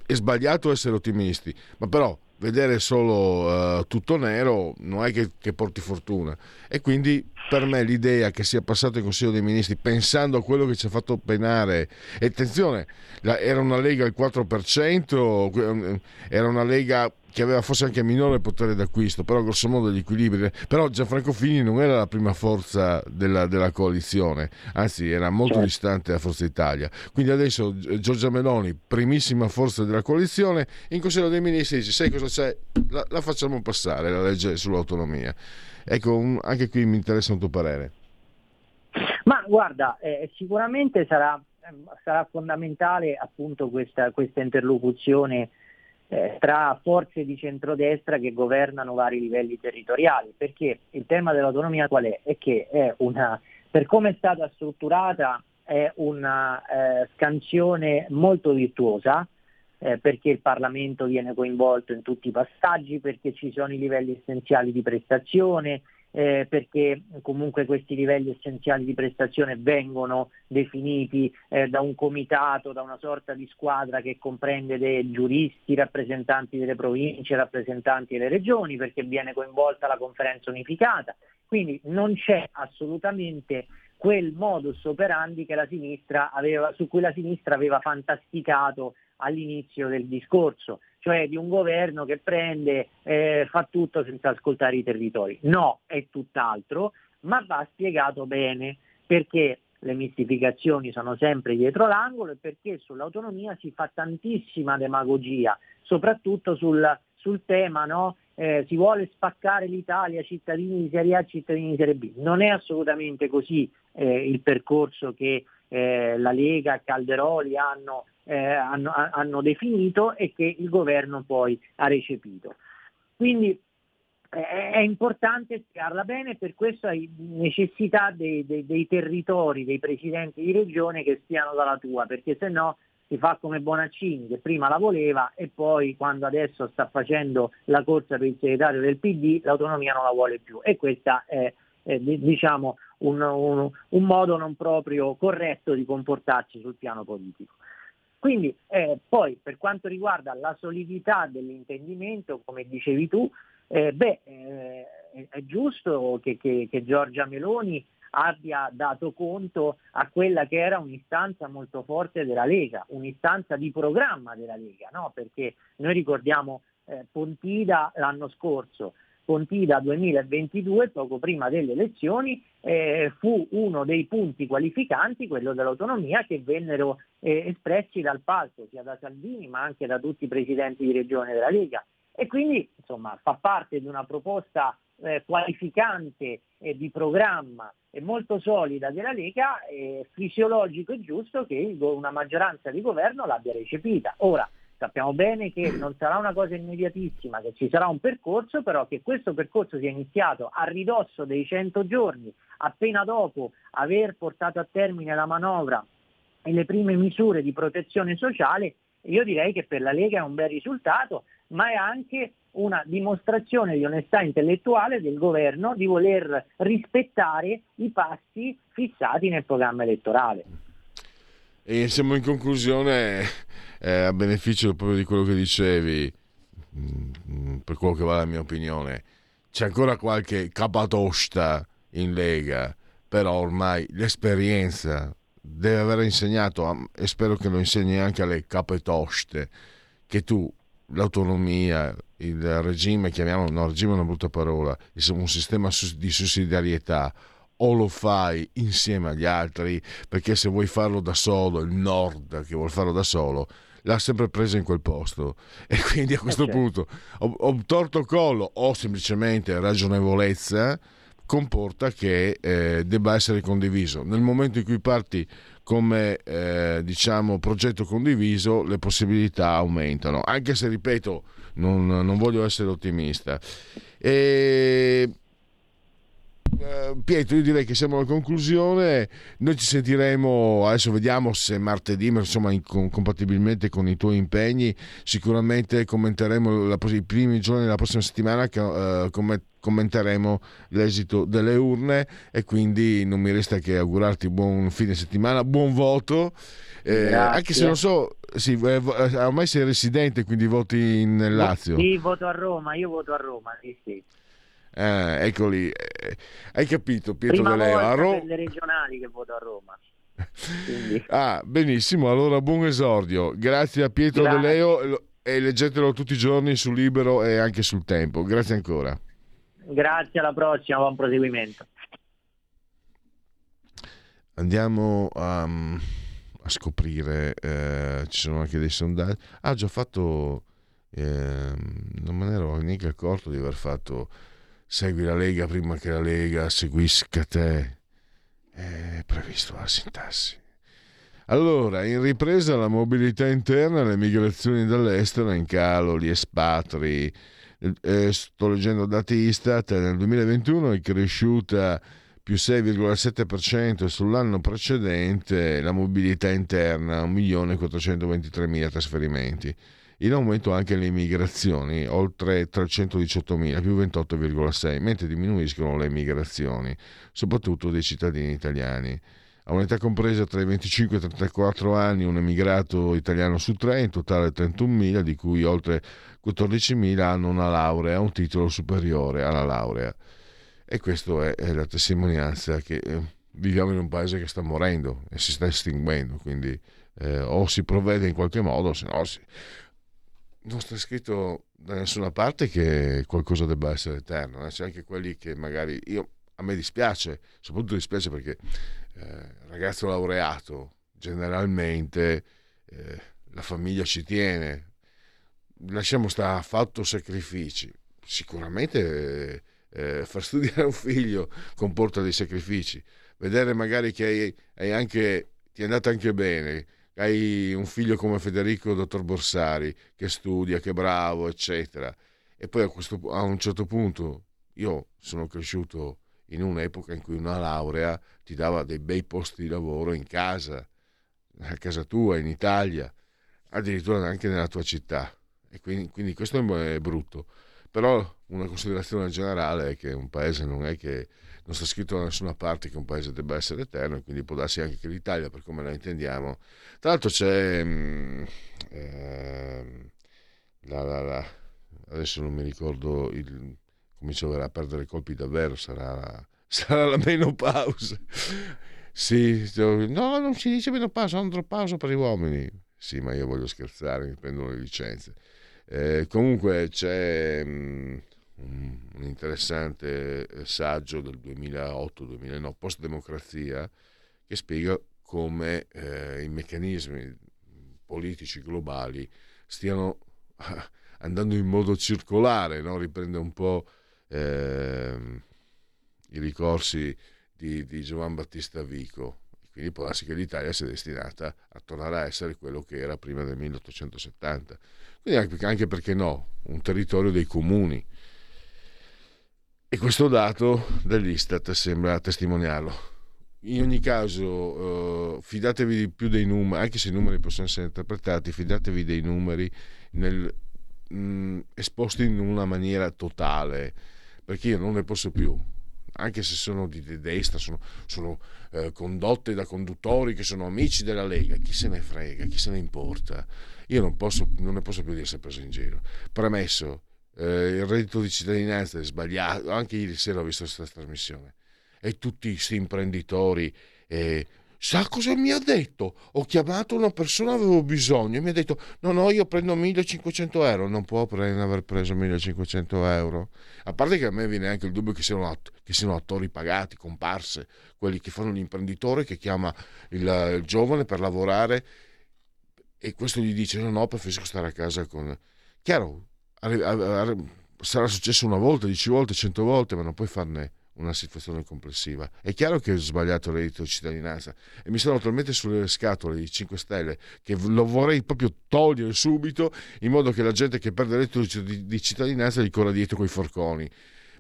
è sbagliato essere ottimisti, ma però vedere solo uh, tutto nero non è che, che, porti fortuna. E quindi per me l'idea che sia passato in Consiglio dei Ministri pensando a quello che ci ha fatto penare e attenzione era una lega al 4% era una lega che aveva forse anche minore potere d'acquisto, però grosso modo gli equilibri. Però Gianfranco Fini non era la prima forza della, della coalizione, anzi era molto certo. distante da Forza Italia. Quindi adesso Giorgia Meloni, primissima forza della coalizione, in Consiglio dei Ministri dice: Sai cosa c'è? La, la facciamo passare la legge sull'autonomia. Ecco, un, anche qui mi interessa un tuo parere. Ma guarda, eh, sicuramente sarà, sarà, fondamentale appunto questa, questa interlocuzione eh, tra forze di centrodestra che governano vari livelli territoriali, perché il tema dell'autonomia qual è? È che è una, per come è stata strutturata è una eh, scansione molto virtuosa, eh, perché il Parlamento viene coinvolto in tutti i passaggi, perché ci sono i livelli essenziali di prestazione, eh, perché comunque questi livelli essenziali di prestazione vengono definiti eh, da un comitato, da una sorta di squadra che comprende dei giuristi, rappresentanti delle province, rappresentanti delle regioni, perché viene coinvolta la conferenza unificata. Quindi non c'è assolutamente quel modus operandi aveva, su cui la sinistra aveva fantasticato all'inizio del discorso, cioè di un governo che prende, eh, fa tutto senza ascoltare i territori. No, è tutt'altro, ma va spiegato bene perché le mistificazioni sono sempre dietro l'angolo e perché sull'autonomia si fa tantissima demagogia, soprattutto sul, sul tema no? eh, si vuole spaccare l'Italia, cittadini di Serie A, cittadini di Serie B. Non è assolutamente così eh, il percorso che eh, la Lega e Calderoli hanno eh, hanno, hanno, definito e che il governo poi ha recepito. Quindi eh, è importante spiegarla bene, per questo hai necessità dei, dei, dei, territori, dei presidenti di regione che stiano dalla tua, perché se no si fa come Bonaccini che prima la voleva e poi quando adesso sta facendo la corsa per il segretario del PD l'autonomia non la vuole più e questo è, è diciamo un, un, un modo non proprio corretto di comportarsi sul piano politico. Quindi eh, poi per quanto riguarda la solidità dell'intendimento, come dicevi tu, eh, beh, eh, è giusto che, che, che, Giorgia Meloni abbia dato conto a quella che era un'istanza molto forte della Lega, un'istanza di programma della Lega, no? perché noi ricordiamo eh, Pontida l'anno scorso, Pontida 2022, poco prima delle elezioni, eh, fu uno dei punti qualificanti, quello dell'autonomia, che vennero eh, espressi dal palco, sia da Salvini ma anche da tutti i presidenti di regione della Lega. E quindi insomma, fa parte di una proposta eh, qualificante di programma e molto solida della Lega, è fisiologico e giusto che una maggioranza di governo l'abbia recepita. Ora, Sappiamo bene che non sarà una cosa immediatissima, che ci sarà un percorso, però che questo percorso sia iniziato a ridosso dei 100 giorni, appena dopo aver portato a termine la manovra e le prime misure di protezione sociale, io direi che per la Lega è un bel risultato, ma è anche una dimostrazione di onestà intellettuale del governo di voler rispettare i passi fissati nel programma elettorale. E siamo in conclusione eh, a beneficio proprio di quello che dicevi, mm, per quello che va la mia opinione. C'è ancora qualche capatosta in Lega, però ormai l'esperienza deve aver insegnato, e spero che lo insegni anche alle capetoste, che tu l'autonomia, il regime, chiamiamolo, no, regime è una brutta parola, un sistema di sussidiarietà o lo fai insieme agli altri, perché se vuoi farlo da solo, il nord che vuol farlo da solo, l'ha sempre presa in quel posto e quindi a questo Eh, certo. punto ho, ho torto collo o semplicemente ragionevolezza comporta che eh, debba essere condiviso. Nel momento in cui parti come eh, diciamo progetto condiviso, le possibilità aumentano, anche se ripeto, non, non voglio essere ottimista. E Pietro, io direi che siamo alla conclusione. Noi ci sentiremo adesso, vediamo se martedì, ma insomma, in- con- compatibilmente con i tuoi impegni, sicuramente commenteremo la- i primi giorni della prossima settimana. che, eh, come- commenteremo l'esito delle urne e quindi non mi resta che augurarti buon fine settimana, buon voto. Eh, anche se non so, sì, eh, eh, ormai sei residente, quindi voti in Lazio. Sì, voto a Roma, io voto a Roma, sì, sì. Eh, eccoli, eh, hai capito Pietro Prima De Leo? volta A Ro- per le regionali che voto a Roma. Quindi, Ah, benissimo, allora buon esordio. Grazie a Pietro Grazie. De Leo e lo- leggetelo tutti i giorni su Libero e anche sul Tempo. Grazie ancora. grazie, alla prossima, buon proseguimento. Andiamo a, a scoprire, eh, ci sono anche dei sondaggi. Ah, già fatto, ehm, non me ne ero neanche accorto di aver fatto segui la Lega prima che la Lega seguisca te. È previsto la sintassi. Allora, in ripresa la mobilità interna, le migrazioni dall'estero in calo, gli espatri. Eh, sto leggendo dati Istat, nel 2021 è cresciuta più 6,7% sull'anno precedente la mobilità interna, 1.423.000 trasferimenti. In aumento anche le immigrazioni, oltre 318.000, più 28,6%, mentre diminuiscono le migrazioni, soprattutto dei cittadini italiani. A un'età compresa tra i 25 e i 34 anni, un emigrato italiano su tre, in totale 31.000, di cui oltre 14.000 hanno una laurea, un titolo superiore alla laurea. E questa è, è la testimonianza che eh, viviamo in un paese che sta morendo e si sta estinguendo, quindi eh, o si provvede in qualche modo, se no si... non sta scritto da nessuna parte che qualcosa debba essere eterno, eh. c'è anche quelli che magari io a me dispiace, soprattutto dispiace perché eh, ragazzo laureato generalmente eh, la famiglia ci tiene, lasciamo stare, ha fatto sacrifici, sicuramente eh, far studiare un figlio comporta dei sacrifici, vedere magari che hai, hai anche, ti è andata anche bene, hai un figlio come Federico Dottor Borsari che studia, che è bravo, eccetera, e poi a, questo, a un certo punto io sono cresciuto in un'epoca in cui una laurea ti dava dei bei posti di lavoro in casa, a casa tua, in Italia, addirittura anche nella tua città. E quindi, quindi questo è brutto. Però una considerazione generale è che un paese non è che non sta scritto da nessuna parte che un paese debba essere eterno, quindi può darsi anche che l'Italia, per come la intendiamo. Tra l'altro c'è mh, eh, la, la, la, adesso non mi ricordo il comincio a perdere colpi davvero, sarà sarà la menopausa. Sì, no, non si dice menopausa, andropausa per gli uomini. Sì, ma io voglio scherzare, mi prendono le licenze. Eh, comunque c'è um, un interessante saggio del 2008-2009, Post Democrazia, che spiega come eh, i meccanismi politici globali stiano andando in modo circolare, no? riprende un po' eh, i ricorsi di, di Giovan Battista Vico. Quindi può darsi che l'Italia sia destinata a tornare a essere quello che era prima del 1870. Quindi anche perché no, un territorio dei comuni. E questo dato dell'Istat sembra testimoniarlo. In ogni caso, eh, fidatevi di più dei numeri, anche se i numeri possono essere interpretati, fidatevi dei numeri nel, mh, esposti in una maniera totale, perché io non ne posso più anche se sono di destra, sono, sono eh, condotte da conduttori che sono amici della Lega, chi se ne frega, chi se ne importa. Io non, posso, non ne posso più di essere preso in giro. Premesso, eh, il reddito di cittadinanza è sbagliato, anche ieri sera ho visto questa trasmissione, e tutti questi imprenditori... Eh, Sa cosa mi ha detto? Ho chiamato una persona, avevo bisogno e mi ha detto no, no, io prendo 1500 euro. Non può prendere, aver preso 1500 euro. A parte che a me viene anche il dubbio che siano, att- che siano attori pagati, comparse, quelli che fanno l'imprenditore che chiama il, il giovane per lavorare e questo gli dice no no preferisco stare a casa con... Chiaro, sarà successo una volta, dieci volte, cento volte, ma non puoi farne una situazione complessiva. È chiaro che ho sbagliato il reddito di cittadinanza e mi sono talmente sulle scatole i 5 Stelle che lo vorrei proprio togliere subito in modo che la gente che perde il reddito di cittadinanza gli corra dietro coi forconi.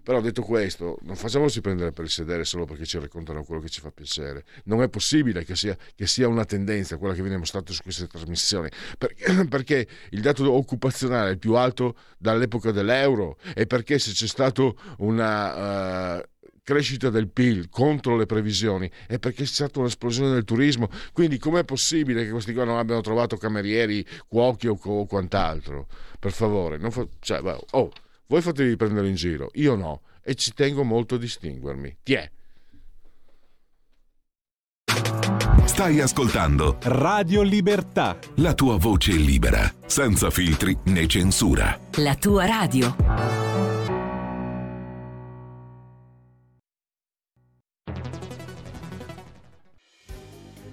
Però detto questo, non facciamoci prendere per il sedere solo perché ci raccontano quello che ci fa piacere. Non è possibile che sia, che sia una tendenza quella che viene mostrata su queste trasmissioni, perché, perché, il dato occupazionale è il più alto dall'epoca dell'euro e perché se c'è stata una... Uh, crescita del PIL contro le previsioni è perché c'è stata un'esplosione del turismo. Quindi com'è possibile che questi qua non abbiano trovato camerieri, cuochi o, o quant'altro? Per favore, non fa... cioè, oh, voi fatevi prendere in giro, io no, e ci tengo molto a distinguermi. Tiè. Stai ascoltando Radio Libertà. La tua voce libera, senza filtri né censura. La tua radio.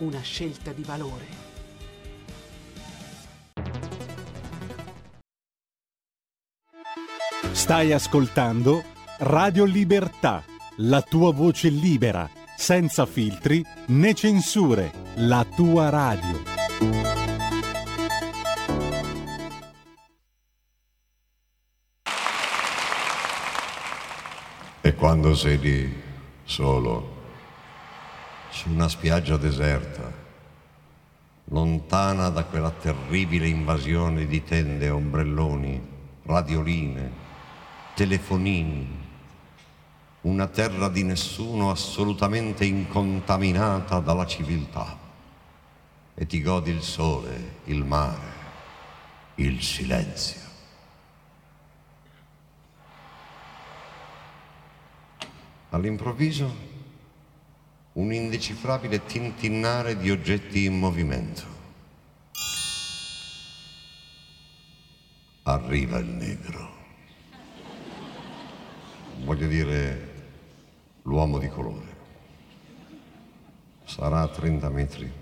una scelta di valore. Stai ascoltando Radio Libertà, la tua voce libera, senza filtri né censure, la tua radio. E quando sei lì solo su una spiaggia deserta, lontana da quella terribile invasione di tende, ombrelloni, radioline, telefonini, una terra di nessuno assolutamente incontaminata dalla civiltà. E ti godi il sole, il mare, il silenzio. All'improvviso un indecifrabile tintinnare di oggetti in movimento. Arriva il negro. Voglio dire l'uomo di colore. Sarà a 30 metri.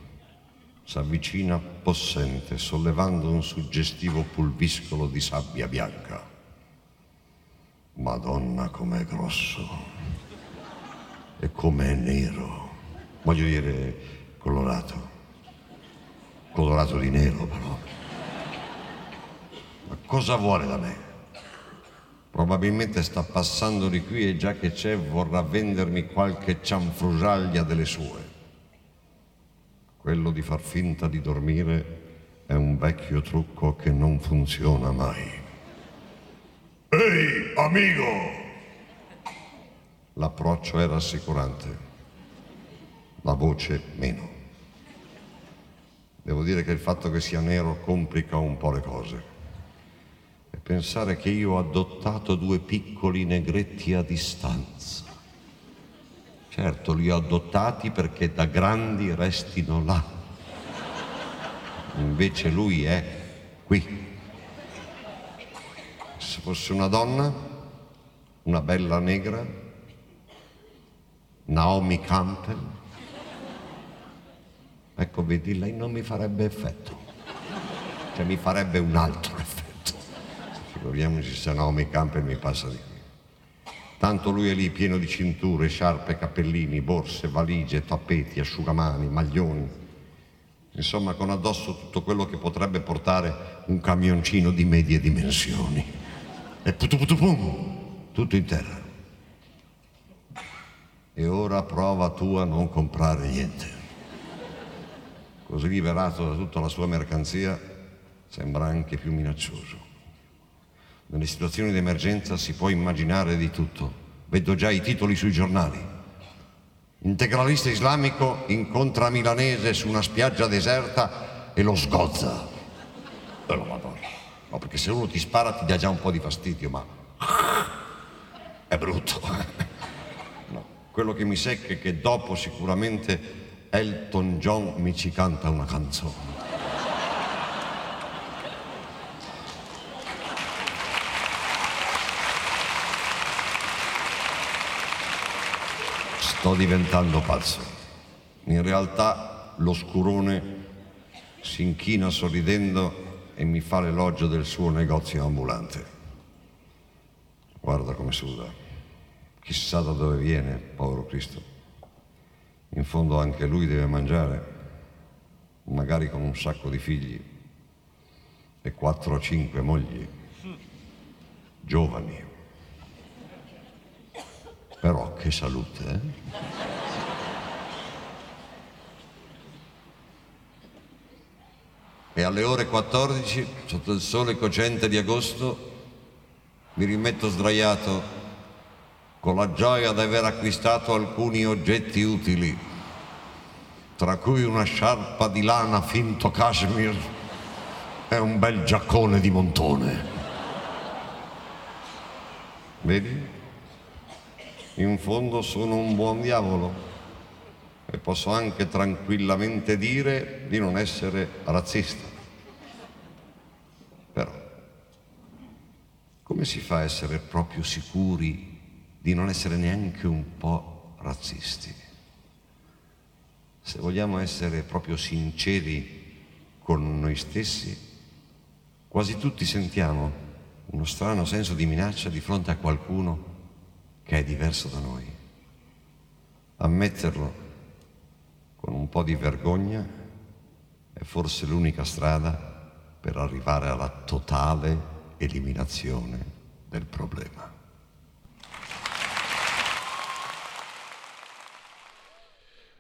S'avvicina possente, sollevando un suggestivo pulviscolo di sabbia bianca. Madonna com'è grosso e com'è nero, voglio dire colorato, colorato di nero però. Ma cosa vuole da me? Probabilmente sta passando di qui e già che c'è vorrà vendermi qualche cianfrusaglia delle sue. Quello di far finta di dormire è un vecchio trucco che non funziona mai. Ehi, amico! L'approccio è rassicurante, la voce meno. Devo dire che il fatto che sia nero complica un po' le cose. E pensare che io ho adottato due piccoli negretti a distanza. Certo, li ho adottati perché da grandi restino là. Invece lui è qui. Se fosse una donna, una bella negra, Naomi Campbell. Ecco, vedi, lei non mi farebbe effetto, cioè mi farebbe un altro effetto. Figuriamoci se Naomi Campbell mi passa di qui. Tanto lui è lì pieno di cinture, sciarpe, cappellini, borse, valigie, tappeti, asciugamani, maglioni. Insomma, con addosso tutto quello che potrebbe portare un camioncino di medie dimensioni. E putuputupum, tutto in terra e ora prova tu a non comprare niente. Così liberato da tutta la sua mercanzia sembra anche più minaccioso. Nelle situazioni di emergenza si può immaginare di tutto. Vedo già i titoli sui giornali. Integralista islamico incontra milanese su una spiaggia deserta e lo sgozza. No, madonna. No, perché se uno ti spara ti dà già un po' di fastidio, ma è brutto. No, quello che mi secca è che dopo sicuramente Elton John mi ci canta una canzone. Sto diventando pazzo. In realtà lo scurone si inchina sorridendo e mi fa l'elogio del suo negozio ambulante. Guarda come suda. Chissà da dove viene, povero Cristo. In fondo anche lui deve mangiare, magari con un sacco di figli e quattro o cinque mogli, giovani. Però che salute, eh? E alle ore 14, sotto il sole cocente di agosto, mi rimetto sdraiato con la gioia di aver acquistato alcuni oggetti utili, tra cui una sciarpa di lana finto cashmere e un bel giaccone di montone. Vedi? In fondo sono un buon diavolo e posso anche tranquillamente dire di non essere razzista. Però, come si fa a essere proprio sicuri di non essere neanche un po' razzisti? Se vogliamo essere proprio sinceri con noi stessi, quasi tutti sentiamo uno strano senso di minaccia di fronte a qualcuno che è diverso da noi. Ammetterlo con un po' di vergogna è forse l'unica strada per arrivare alla totale eliminazione del problema.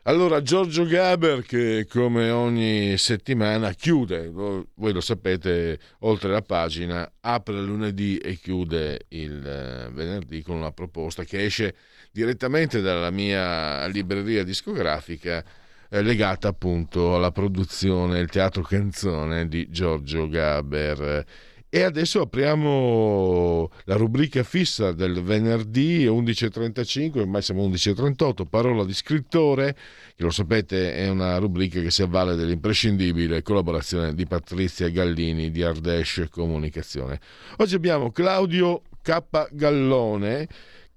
Allora, Giorgio Gaber che come ogni settimana chiude, voi lo sapete, oltre la pagina, apre lunedì e chiude il eh, venerdì con una proposta che esce direttamente dalla mia libreria discografica eh, legata appunto alla produzione Il teatro canzone di Giorgio Gaber e adesso apriamo la rubrica fissa del venerdì 11.35, ormai siamo 11.38, parola di scrittore, che lo sapete è una rubrica che si avvale dell'imprescindibile collaborazione di Patrizia Gallini di Ardesh Comunicazione. Oggi abbiamo Claudio K. Gallone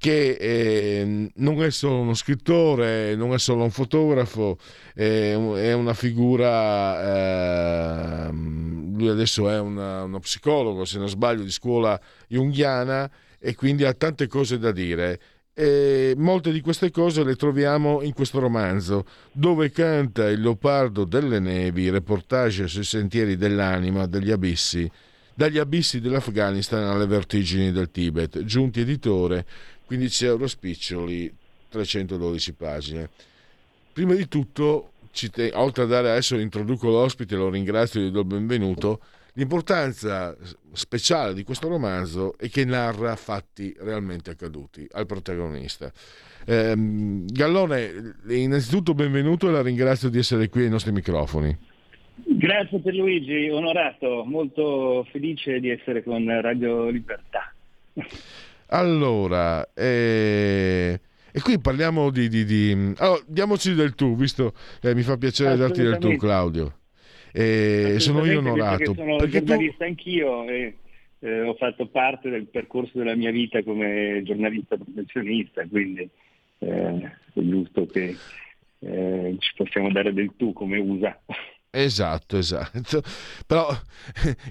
che eh, non è solo uno scrittore, non è solo un fotografo, è, è una figura, eh, lui adesso è una, uno psicologo, se non sbaglio, di scuola junghiana e quindi ha tante cose da dire. E molte di queste cose le troviamo in questo romanzo, dove canta il leopardo delle nevi, reportage sui sentieri dell'anima, degli abissi, dagli abissi dell'Afghanistan alle vertigini del Tibet, giunti editore 15 euro spiccioli, 312 pagine. Prima di tutto, te, oltre a dare adesso introduco l'ospite, lo ringrazio e gli do il benvenuto, l'importanza speciale di questo romanzo è che narra fatti realmente accaduti al protagonista. Eh, Gallone, innanzitutto benvenuto e la ringrazio di essere qui ai nostri microfoni. Grazie per Luigi, onorato, molto felice di essere con Radio Libertà. Allora, eh, e qui parliamo di... di, di... Allora, diamoci del tu, visto che mi fa piacere darti del tu, Claudio. Eh, sono io onorato. Sono perché giornalista tu... anch'io e eh, ho fatto parte del percorso della mia vita come giornalista professionista, quindi eh, è giusto che eh, ci possiamo dare del tu come usa. Esatto, esatto. Però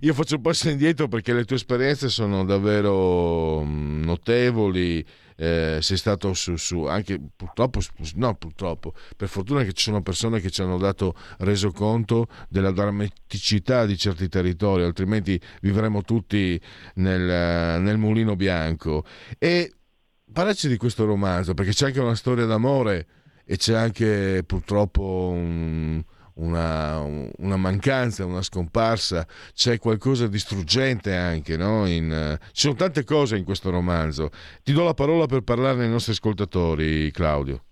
io faccio un passo indietro perché le tue esperienze sono davvero mm, notevoli. Eh, sei stato su, su, anche purtroppo, no purtroppo, per fortuna che ci sono persone che ci hanno dato reso conto della drammaticità di certi territori, altrimenti vivremo tutti nel, nel mulino bianco. E parlaci di questo romanzo, perché c'è anche una storia d'amore e c'è anche purtroppo un una, una, mancanza, una scomparsa, c'è qualcosa di struggente anche, no? in, ci sono tante cose in questo romanzo. Ti do la parola per parlarne ai nostri ascoltatori, Claudio.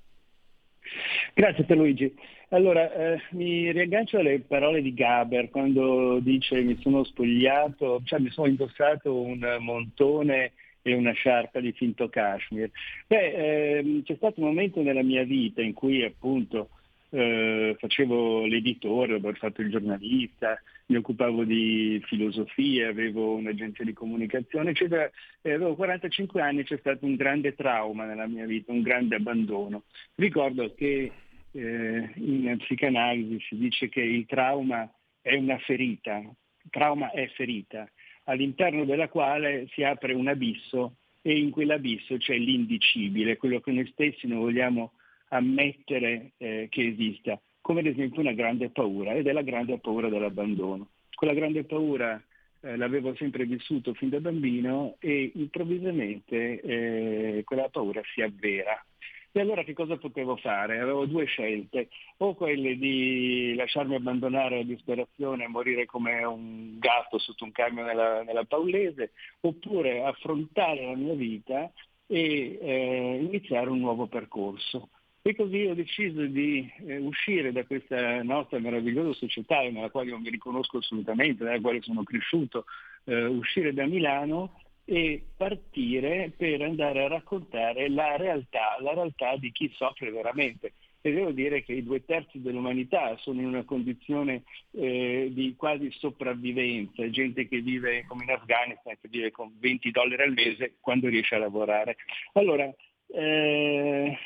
Grazie Luigi. Allora, eh, mi riaggancio alle parole di Gaber quando dice mi sono spogliato, cioè mi sono indossato un montone e una sciarpa di finto cashmere. Beh, ehm, c'è stato un momento nella mia vita in cui appunto eh, facevo l'editore, ho fatto il giornalista, mi occupavo di filosofia, avevo un'agenzia di comunicazione, eccetera. E avevo 45 anni, c'è stato un grande trauma nella mia vita, un grande abbandono. Ricordo che eh, in psicanalisi si dice che il trauma è una ferita, trauma è ferita, all'interno della quale si apre un abisso e in quell'abisso c'è l'indicibile, quello che noi stessi non vogliamo ammettere eh, che esista, come ad esempio una grande paura, ed è la grande paura dell'abbandono. Quella grande paura eh, l'avevo sempre vissuto fin da bambino e improvvisamente eh, quella paura si avvera. E allora che cosa potevo fare? Avevo due scelte, o quelle di lasciarmi abbandonare a disperazione e morire come un gatto sotto un camion nella, nella Paulese, oppure affrontare la mia vita e eh, iniziare un nuovo percorso. E così ho deciso di eh, uscire da questa nostra meravigliosa società nella quale io mi riconosco assolutamente, nella quale sono cresciuto, eh, uscire da Milano e partire per andare a raccontare la realtà, la realtà di chi soffre veramente. E devo dire che i due terzi dell'umanità sono in una condizione eh, di quasi sopravvivenza, gente che vive come in Afghanistan, che vive con 20 dollari al mese quando riesce a lavorare. Allora, eh,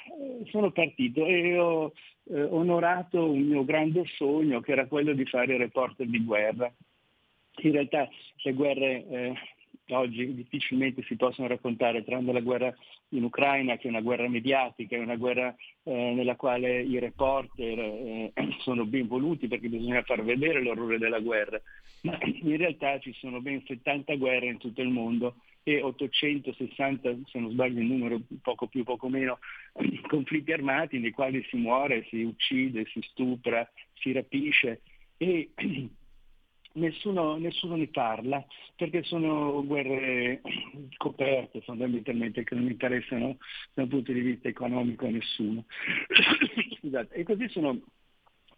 sono partito e ho eh, onorato un mio grande sogno che era quello di fare reporter di guerra. In realtà le guerre eh, oggi difficilmente si possono raccontare, tranne la guerra in Ucraina, che è una guerra mediatica, è una guerra eh, nella quale i reporter eh, sono ben voluti perché bisogna far vedere l'orrore della guerra, ma in realtà ci sono ben 70 guerre in tutto il mondo e 860, se non sbaglio il numero, poco più, poco meno, conflitti armati nei quali si muore, si uccide, si stupra, si rapisce e nessuno, nessuno ne parla perché sono guerre coperte fondamentalmente che non interessano dal punto di vista economico a nessuno. Scusate. E così sono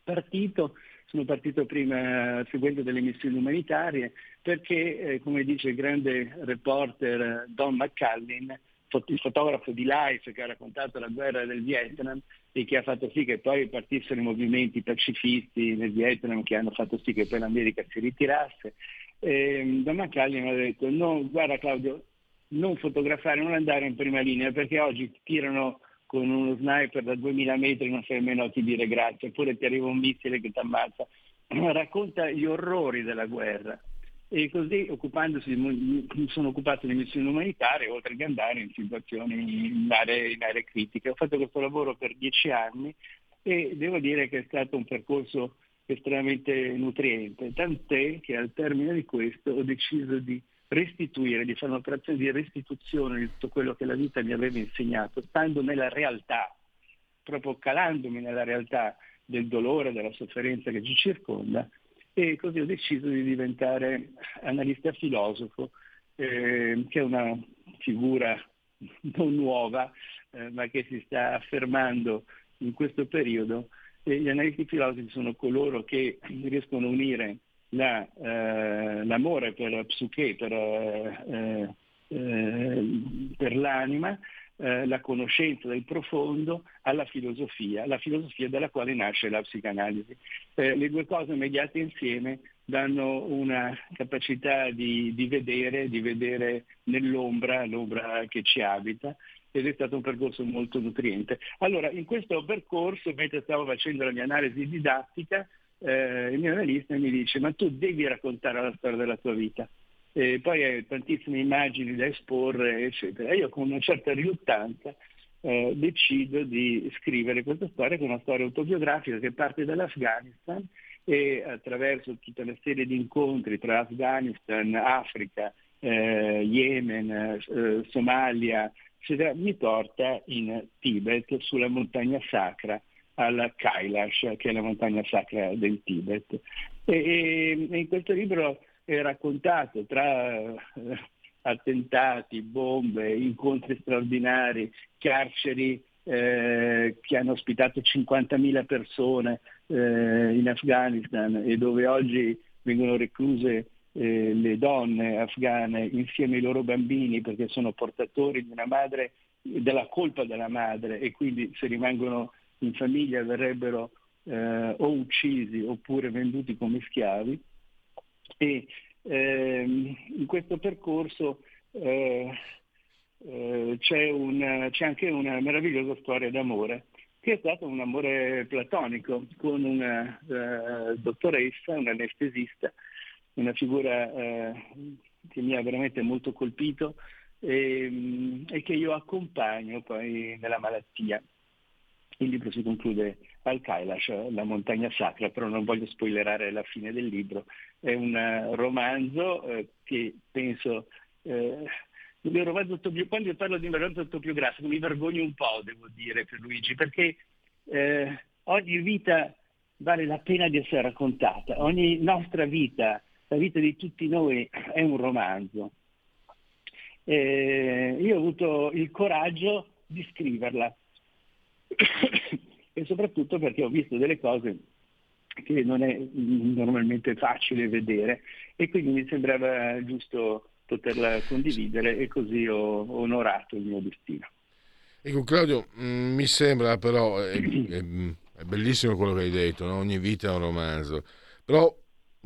partito, sono partito prima seguendo delle missioni umanitarie perché, eh, come dice il grande reporter Don McCallin, il fotografo di Life che ha raccontato la guerra del Vietnam e che ha fatto sì che poi partissero i movimenti pacifisti nel Vietnam che hanno fatto sì che poi l'America si ritirasse. E Don McCallin ha detto no, guarda Claudio, non fotografare, non andare in prima linea perché oggi tirano con uno sniper da 2000 metri non sai nemmeno a chi dire grazie, oppure ti arriva un missile che ti ammazza. Racconta gli orrori della guerra e così sono occupato di missioni umanitarie oltre che andare in situazioni in aree, in aree critiche. Ho fatto questo lavoro per dieci anni e devo dire che è stato un percorso estremamente nutriente, tant'è che al termine di questo ho deciso di restituire, di fare un'operazione di restituzione di tutto quello che la vita mi aveva insegnato, stando nella realtà, proprio calandomi nella realtà del dolore, della sofferenza che ci circonda e così ho deciso di diventare analista filosofo, eh, che è una figura non nuova, eh, ma che si sta affermando in questo periodo. E gli analisti filosofi sono coloro che riescono a unire la, eh, l'amore per Psuche, per, eh, eh, per l'anima, eh, la conoscenza del profondo alla filosofia, la filosofia dalla quale nasce la psicanalisi. Eh, le due cose mediate insieme danno una capacità di, di, vedere, di vedere nell'ombra, l'ombra che ci abita ed è stato un percorso molto nutriente. Allora, in questo percorso, mentre stavo facendo la mia analisi didattica, eh, il mio analista mi dice ma tu devi raccontare la storia della tua vita e poi hai tantissime immagini da esporre, eccetera. Io con una certa riluttanza eh, decido di scrivere questa storia, che è una storia autobiografica che parte dall'Afghanistan e attraverso tutta una serie di incontri tra Afghanistan, Africa, eh, Yemen, eh, Somalia, eccetera, mi porta in Tibet, sulla montagna sacra, alla Kailash, che è la montagna sacra del Tibet. E, e, in questo libro è raccontato tra eh, attentati, bombe, incontri straordinari, carceri eh, che hanno ospitato 50.000 persone, eh, in Afghanistan e dove oggi vengono recluse eh, le donne afghane insieme ai loro bambini perché sono portatori della colpa della madre e quindi se rimangono in famiglia verrebbero eh, o uccisi oppure venduti come schiavi. E ehm, in questo percorso eh, eh, c'è, un, c'è, anche una meravigliosa storia d'amore che è stato un amore platonico con una uh, dottoressa, un anestesista, una figura uh, che mi ha veramente molto colpito e, um, e, che io accompagno poi nella malattia. Il libro si conclude al Kailash, la montagna sacra, però non voglio spoilerare la fine del libro. È un uh, romanzo che penso mio romanzo più, quando io parlo di un romanzo autobiografico mi vergogno un po', devo dire, per Luigi, perché eh, ogni vita vale la pena di essere raccontata, ogni nostra vita, la vita di tutti noi è un romanzo. Eh, io ho avuto il coraggio di scriverla e soprattutto perché ho visto delle cose che non è normalmente facile vedere e quindi mi sembrava giusto poterla condividere e così ho onorato il mio destino. Ecco Claudio, mm, mi sembra però, è, è, bellissimo quello che hai detto, no? ogni vita è un romanzo, però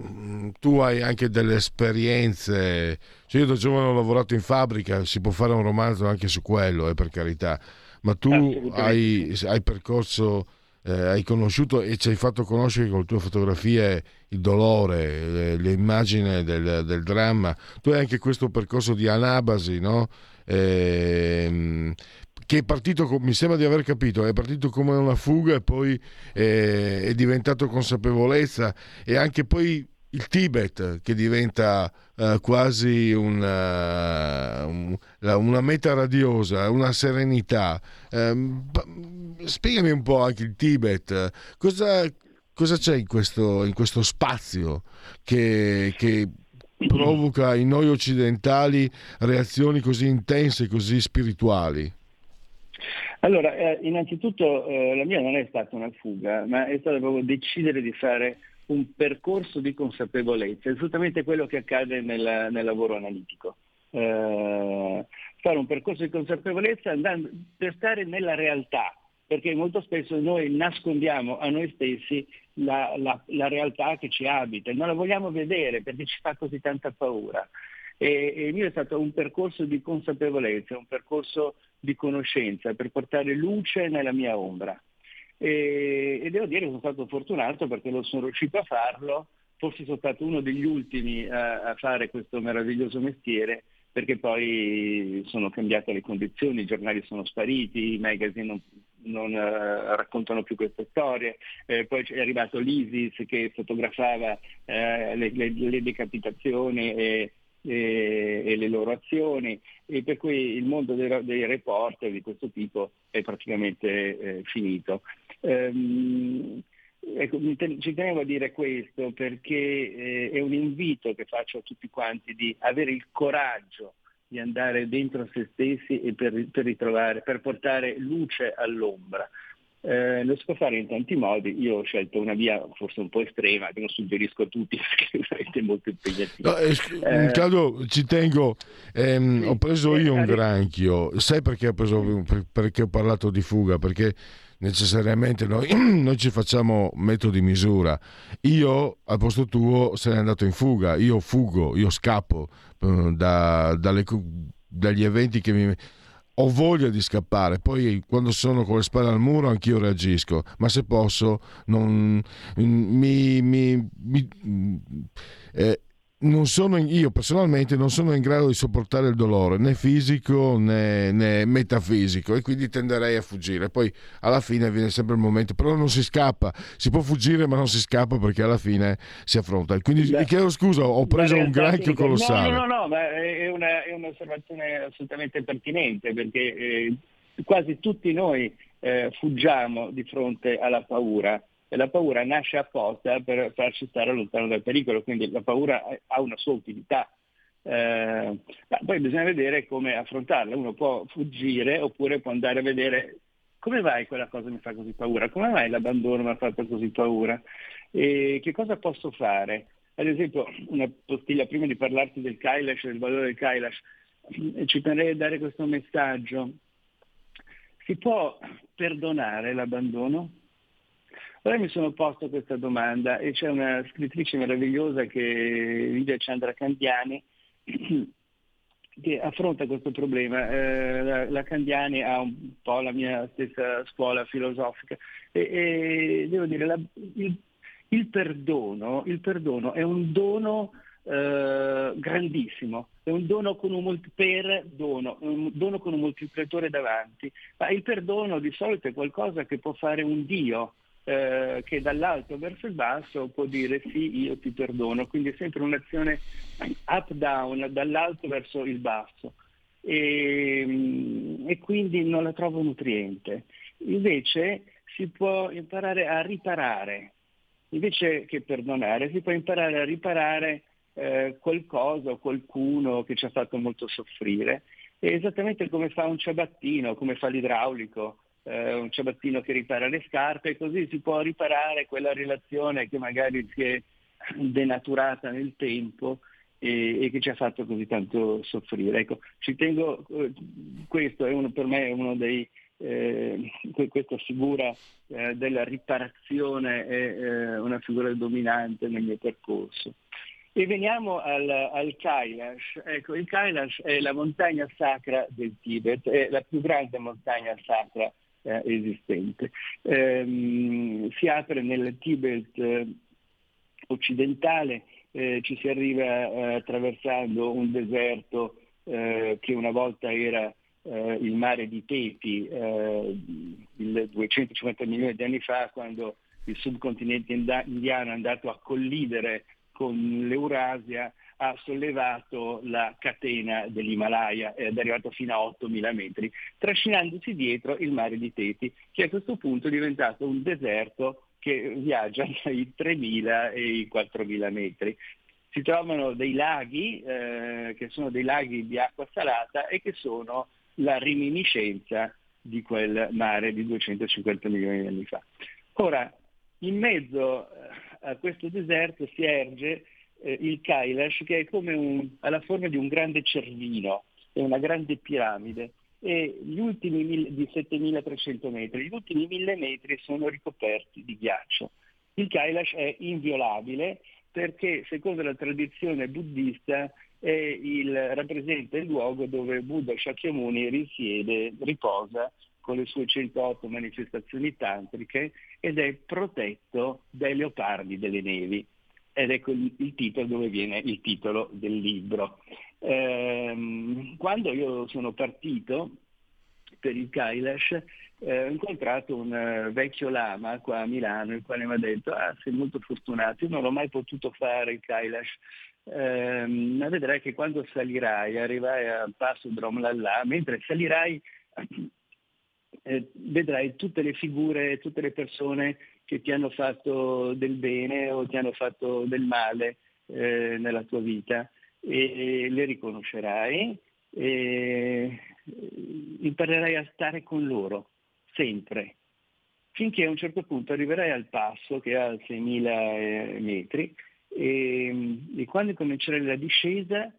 mm, tu hai anche delle esperienze, cioè io da giovane ho lavorato in fabbrica, si può fare un romanzo anche su quello, eh, per carità, ma tu hai, hai percorso eh, hai conosciuto e ci hai fatto conoscere con le tue fotografie il dolore, le, le immagini del, del, dramma. Tu hai anche questo percorso di anabasi, no? Eh, che è partito, mi sembra di aver capito, è partito come una fuga e poi eh, è diventato consapevolezza e anche poi il Tibet che diventa uh, quasi una, un, una, meta radiosa, una serenità. Um, spiegami un po' anche il Tibet, cosa, cosa c'è in questo, in questo spazio che, che provoca in noi occidentali reazioni così intense, così spirituali? Allora, eh, innanzitutto eh, la mia non è stata una fuga, ma è stato proprio decidere di fare un percorso di consapevolezza, esattamente quello che accade nel, nel lavoro analitico. Eh, fare un percorso di consapevolezza andando, per stare nella realtà, perché molto spesso noi nascondiamo a noi stessi la, la, la realtà che ci abita, non la vogliamo vedere perché ci fa così tanta paura. E, e il mio è stato un percorso di consapevolezza, un percorso di conoscenza per portare luce nella mia ombra e, e devo dire che sono stato fortunato perché lo sono riuscito a farlo, forse sono stato uno degli ultimi a, a fare questo meraviglioso mestiere perché poi sono cambiate le condizioni, i giornali sono spariti, i magazine non, non uh, raccontano più queste storie, eh, poi è arrivato l'ISIS che fotografava uh, le, le, le, decapitazioni e, e, e, le loro azioni e per cui il mondo dei, dei reporter di questo tipo è praticamente eh, finito. Um, ecco, ci tenevo a dire questo perché eh, è un invito che faccio a tutti quanti di avere il coraggio di andare dentro se stessi e per, per ritrovare, per portare luce all'ombra. Eh, lo si può fare in tanti modi, io ho scelto una via forse un po' estrema che non suggerisco a tutti perché è veramente molto impegnativa. No, eh, eh, Claudio, ci tengo, ehm, sì, ho preso io un granchio, sai perché ho, preso, perché ho parlato di fuga? Perché necessariamente noi, noi, ci facciamo metro di misura. Io al posto tuo se n'è andato in fuga, io fugo, io scappo uh, da, dalle, dagli eventi che mi... Ho voglia di scappare, poi quando sono con le spalle al muro anch'io reagisco, ma se posso non, mi, mi, mi eh, non sono, io personalmente non sono in grado di sopportare il dolore né fisico né, né, metafisico e quindi tenderei a fuggire. Poi alla fine viene sempre il momento, però non si scappa, si può fuggire ma non si scappa perché alla fine si affronta. Quindi Beh, chiedo scusa, ho preso un granchio colossale. No, no, no, no ma è, una, è un'osservazione assolutamente pertinente perché eh, quasi tutti noi eh, fuggiamo di fronte alla paura e la paura nasce apposta per farci stare lontano dal pericolo, quindi la paura ha una sua utilità. Eh, ma poi bisogna vedere come affrontarla, uno può fuggire oppure può andare a vedere come mai quella cosa mi fa così paura? Come mai l'abbandono mi ha fatto così paura? E che cosa posso fare? Ad esempio, una postilla prima di parlarti del Kailash, del valore del Kailash, ci terrei a dare questo messaggio. Si può perdonare l'abbandono? Ora mi sono posto questa domanda e c'è una scrittrice meravigliosa che Lidia Chandra Candiani che affronta questo problema. Eh, la, la, Candiani ha un po' la mia stessa scuola filosofica e, e devo dire la, il, il, perdono, il, perdono, è un dono eh, grandissimo, è un dono con un per dono, un dono con un moltiplicatore davanti, ma il perdono di solito è qualcosa che può fare un Dio. Eh, che dall'alto verso il basso può dire sì, io ti perdono, quindi è sempre un'azione up-down, dall'alto verso il basso e, mm, e quindi non la trovo nutriente. Invece si può imparare a riparare, invece che perdonare, si può imparare a riparare eh, qualcosa o qualcuno che ci ha fatto molto soffrire. È esattamente come fa un ciabattino, come fa l'idraulico, eh, un ciabattino che ripara le scarpe, così si può riparare quella relazione che magari si è denaturata nel tempo e, e che ci ha fatto così tanto soffrire. Ecco, ci tengo, eh, questo è uno, per me è uno dei, eh, questa figura eh, della riparazione è eh, una figura dominante nel mio percorso. E veniamo al, al Kailash. Ecco, il Kailash è la montagna sacra del Tibet, è la più grande montagna sacra eh, esistente. Ehm, si apre nel Tibet eh, occidentale, eh, ci si arriva eh, attraversando un deserto che una volta era il mare di Teti, il 250 milioni di anni fa, quando il subcontinente indiano è andato a collidere con l'Eurasia ha sollevato la catena dell'Himalaya ed è arrivato fino a 8.000 metri, trascinandosi dietro il mare di Teti, che a questo punto è diventato un deserto che viaggia tra i 3.000 e i 4.000 metri. Si trovano dei laghi, eh, che sono dei laghi di acqua salata e che sono la reminiscenza di quel mare di 250 milioni di anni fa. Ora, in mezzo a questo deserto si erge eh, il Kailash che un, ha la forma di un grande cervino, è una grande piramide e gli ultimi mille, di 7300 metri, gli ultimi 1000 metri sono ricoperti di ghiaccio. Il Kailash è inviolabile perché secondo la tradizione buddista il, rappresenta il luogo dove Buddha Shakyamuni risiede, riposa con le sue 108 manifestazioni tantriche ed è protetto dai leopardi delle nevi. Ed ecco il, il titolo dove viene il titolo del libro. Ehm, quando io sono partito per il Kailash eh, ho incontrato un uh, vecchio lama qua a Milano il quale mi ha detto ah sei molto fortunato, io non ho mai potuto fare il Kailash eh, ma vedrai che quando salirai, arriverai al passo Dromlalla, mentre salirai eh, vedrai tutte le figure, tutte le persone che ti hanno fatto del bene o ti hanno fatto del male eh, nella tua vita e le riconoscerai e imparerai a stare con loro sempre finché a un certo punto arriverai al passo che ha 6.000 eh, metri e, e quando comincerai la discesa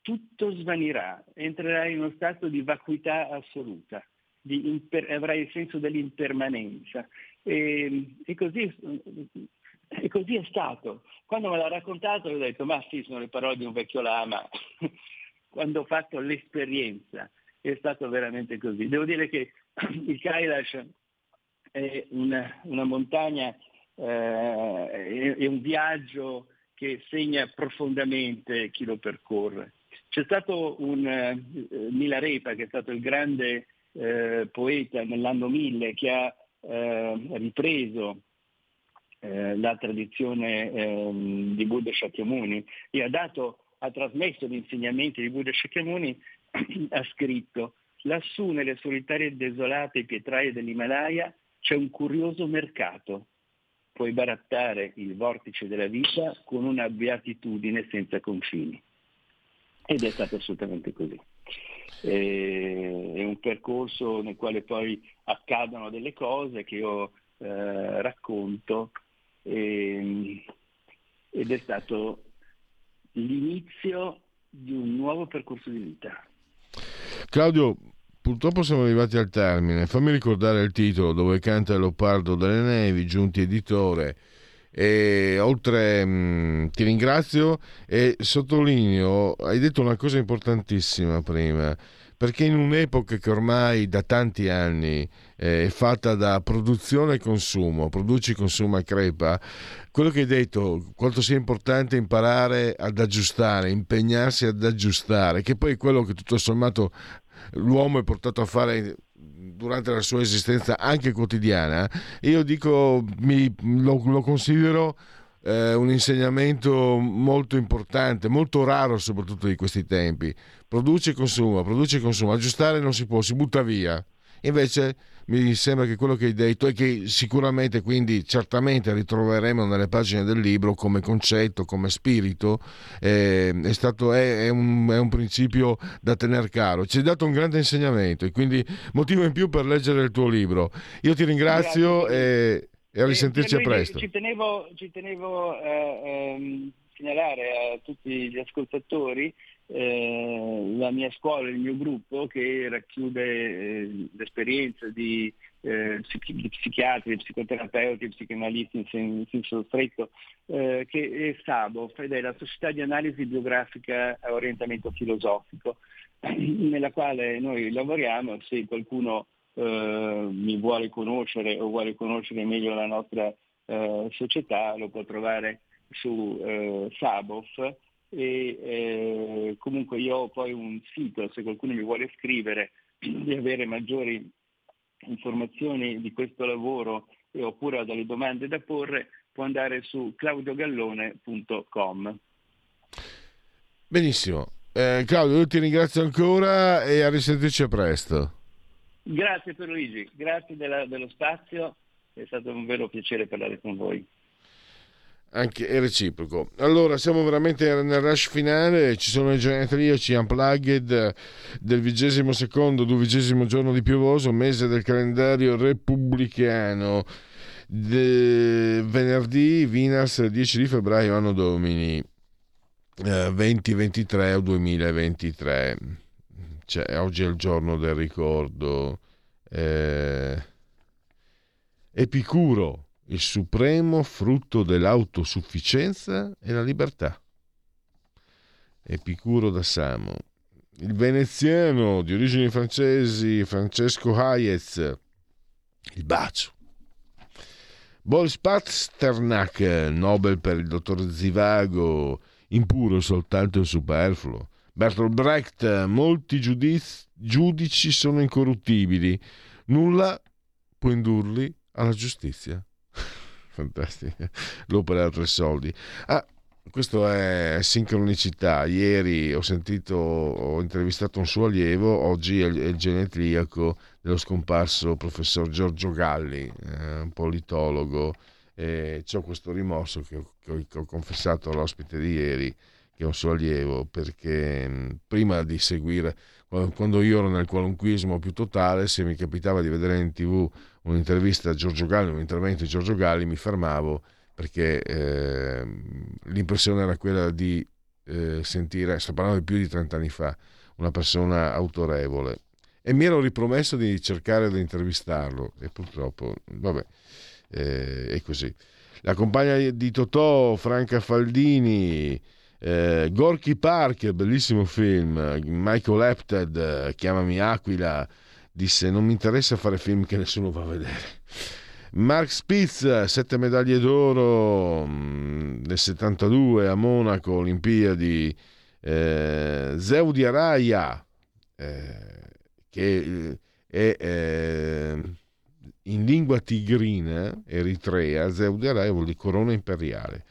tutto svanirà, entrerai in uno stato di vacuità assoluta imper- avrai il senso dell'impermanenza. E, e, così, e, così, è stato. Quando me l'ha raccontato ho detto, ma sì, sono le parole di un vecchio lama. Quando ho fatto l'esperienza è stato veramente così. Devo dire che il Kailash è una, una montagna, eh, è un viaggio che segna profondamente chi lo percorre. C'è stato un uh, Milarepa, che è stato il grande eh, poeta nell'anno 1000 che ha eh, ripreso eh, la tradizione ehm, di Buddha Shakyamuni e ha, dato, ha trasmesso gli insegnamenti di Buddha Shakyamuni, ha scritto lassù nelle solitarie e desolate pietraie dell'Himalaya c'è un curioso mercato. Puoi barattare il vortice della vita con una beatitudine senza confini. Ed è stato assolutamente così. E, è un percorso nel quale poi accadono delle cose che io eh, racconto e, ed è stato l'inizio di un nuovo percorso di vita. Claudio, purtroppo siamo arrivati al termine. Fammi ricordare il titolo dove canta Leopardo delle Nevi, Giunti Editore. E oltre mh, mm, ti ringrazio e sottolineo, hai detto una cosa importantissima prima, perché in un'epoca che ormai da tanti anni eh, è fatta da produzione e consumo, produci, consuma, crepa, quello che hai detto, quanto sia importante imparare ad aggiustare, impegnarsi ad aggiustare, che poi è quello che tutto sommato l'uomo è portato a fare durante la sua esistenza anche quotidiana, io dico, mi, lo, lo considero eh, un insegnamento molto importante, molto raro soprattutto di questi tempi. Produce e consuma, produce e consuma, aggiustare non si può, si butta via. Invece mi sembra che quello che hai detto e che sicuramente quindi certamente ritroveremo nelle pagine del libro come concetto, come spirito, eh, è, stato, è, è, un, è, un, principio da tenere caro. Ci hai dato un grande insegnamento e quindi motivo in più per leggere il tuo libro. Io ti ringrazio e, e, a risentirci eh, a presto. Ci tenevo, ci tenevo a eh, ehm, segnalare a tutti gli ascoltatori eh, la mia scuola, il mio gruppo che racchiude eh, l'esperienza di, eh, di psichiatri, psicoterapeuti, psicoanalisti in, sen- in senso stretto, eh, che è SABOF ed è la Società di Analisi Biografica a Orientamento Filosofico, nella quale noi lavoriamo, se qualcuno eh, mi vuole conoscere o vuole conoscere meglio la nostra eh, società, lo può trovare su SABOF e eh, comunque io ho poi un sito, se qualcuno mi vuole scrivere di avere maggiori informazioni di questo lavoro e, oppure ha delle domande da porre, può andare su claudiogallone.com. Benissimo. Eh, Claudio, io ti ringrazio ancora e a risentirci a presto. Grazie per Luigi, grazie della, dello spazio, è stato un vero piacere parlare con voi anche è reciproco. Allora, siamo veramente nel rush finale, ci sono i genetriaci unplugged del vigesimo secondo, duvigesimo giorno di piovoso, mese del calendario repubblicano. De venerdì, Vinas, 10 di febbraio, anno domini, eh, 2023 o 2023. Cioè, oggi è il giorno del ricordo. Eh, Epicuro, il supremo frutto dell'autosufficienza e la libertà. Epicuro da Samo. Il veneziano di origini francesi Francesco Hayez. Il bacio. Boris Pasternak, Nobel per il dottor Zivago, impuro soltanto il superfluo. Bertolt Brecht, molti giudizi, giudici sono incorruttibili, nulla può indurli alla giustizia fantastica. L'opera da tre soldi. Ah, questo è sincronicità. Ieri ho sentito, ho intervistato un suo allievo, oggi è il genetriaco dello scomparso professor Giorgio Galli, eh, un politologo. E ho questo rimorso che ho, che ho confessato all'ospite di ieri, che è un suo allievo, perché prima di seguire, quando io ero nel qualunquismo più totale, se mi capitava di vedere in tv un'intervista a Giorgio Galli, un intervento di Giorgio Galli, mi fermavo perché eh, l'impressione era quella di eh, sentire, sto parlando di più di 30 anni fa, una persona autorevole. E mi ero ripromesso di cercare di intervistarlo e purtroppo, vabbè, eh, è così. La compagna di Totò, Franca Faldini, eh, Gorky Park, bellissimo film, Michael Apted, Chiamami Aquila, disse non mi interessa fare film che nessuno va a vedere. Mark Spitz, sette medaglie d'oro mm, nel 72 a Monaco, Olimpiadi. Eh, Zeudi Araya, eh, che è eh, in lingua tigrina, eritrea, Zeudi Araya vuol dire corona imperiale.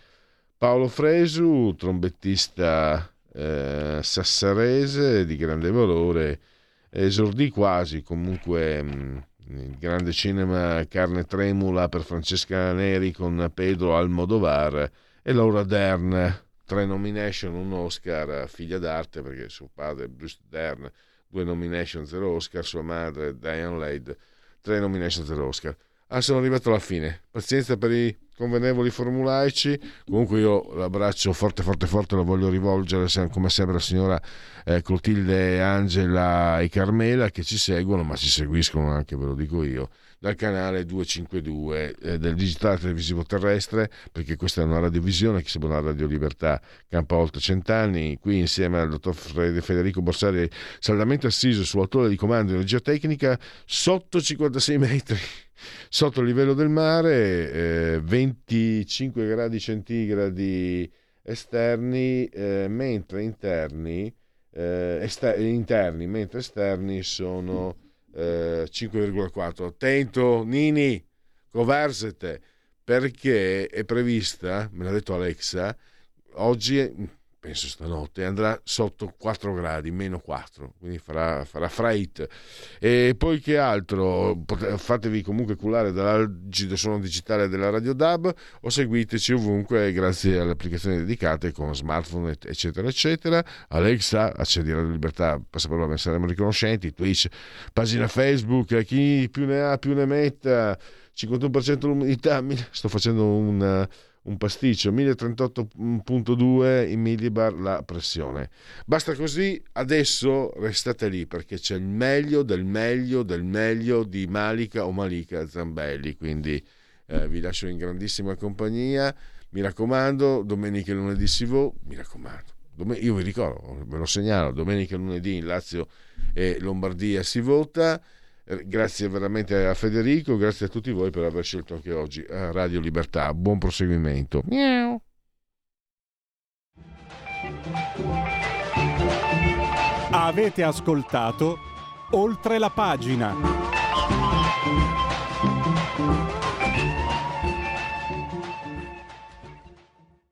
Paolo Fresu, trombettista eh, sassarese di grande valore, esordì quasi comunque mm, il grande cinema Carne Tremula per Francesca Neri con Pedro Almodovar e Laura Dern tre nomination, un Oscar, figlia d'arte perché suo padre Bruce Dern due nomination, zero Oscar, sua madre Diane Lade, tre nomination, zero Oscar. Ah, sono arrivato alla fine. Pazienza per i convenevoli formulaici. Comunque io l'abbraccio forte, forte, forte lo voglio rivolgere come sempre alla signora eh, Clotilde, Angela e Carmela che ci seguono, ma ci seguiscono anche, ve lo dico io, dal canale 252 eh, del digitale televisivo terrestre, perché questa è una radiovisione che sembra una Radio Libertà, campa oltre cent'anni, qui insieme al dottor Federico Borsari, saldamente assiso su autore di comando di energia tecnica, sotto 56 metri sotto il livello del mare, eh, 25 gradi centigradi esterni, eh, mentre interni, eh, ester- interni, mentre esterni sono 5,4. Eh, Attento, Nini, conversete, perché è prevista, me l'ha detto Alexa, oggi penso stanotte, andrà sotto 4 gradi, meno 4, quindi farà, farà freight. E poi che altro? Fatevi comunque cullare dall'algido suono digitale della Radio DAB o seguiteci ovunque grazie alle applicazioni dedicate con smartphone, eccetera, eccetera. Alexa, accedi alla libertà, passaparola, saremo riconoscenti, Twitch, pagina Facebook, chi più ne ha più ne metta, 51% l'umidità, sto facendo un un pasticcio 1038.2 in millibar la pressione. Basta così, adesso restate lì perché c'è il meglio del meglio del meglio di Malika o Malika Zambelli, quindi eh, vi lascio in grandissima compagnia. Mi raccomando, domenica e lunedì si va, mi raccomando. Io vi ricordo, ve lo segnalo, domenica e lunedì in Lazio e Lombardia si vota. Eh, grazie veramente a Federico, grazie a tutti voi per aver scelto anche oggi eh, Radio Libertà. Buon proseguimento. Miau. Avete ascoltato oltre la pagina.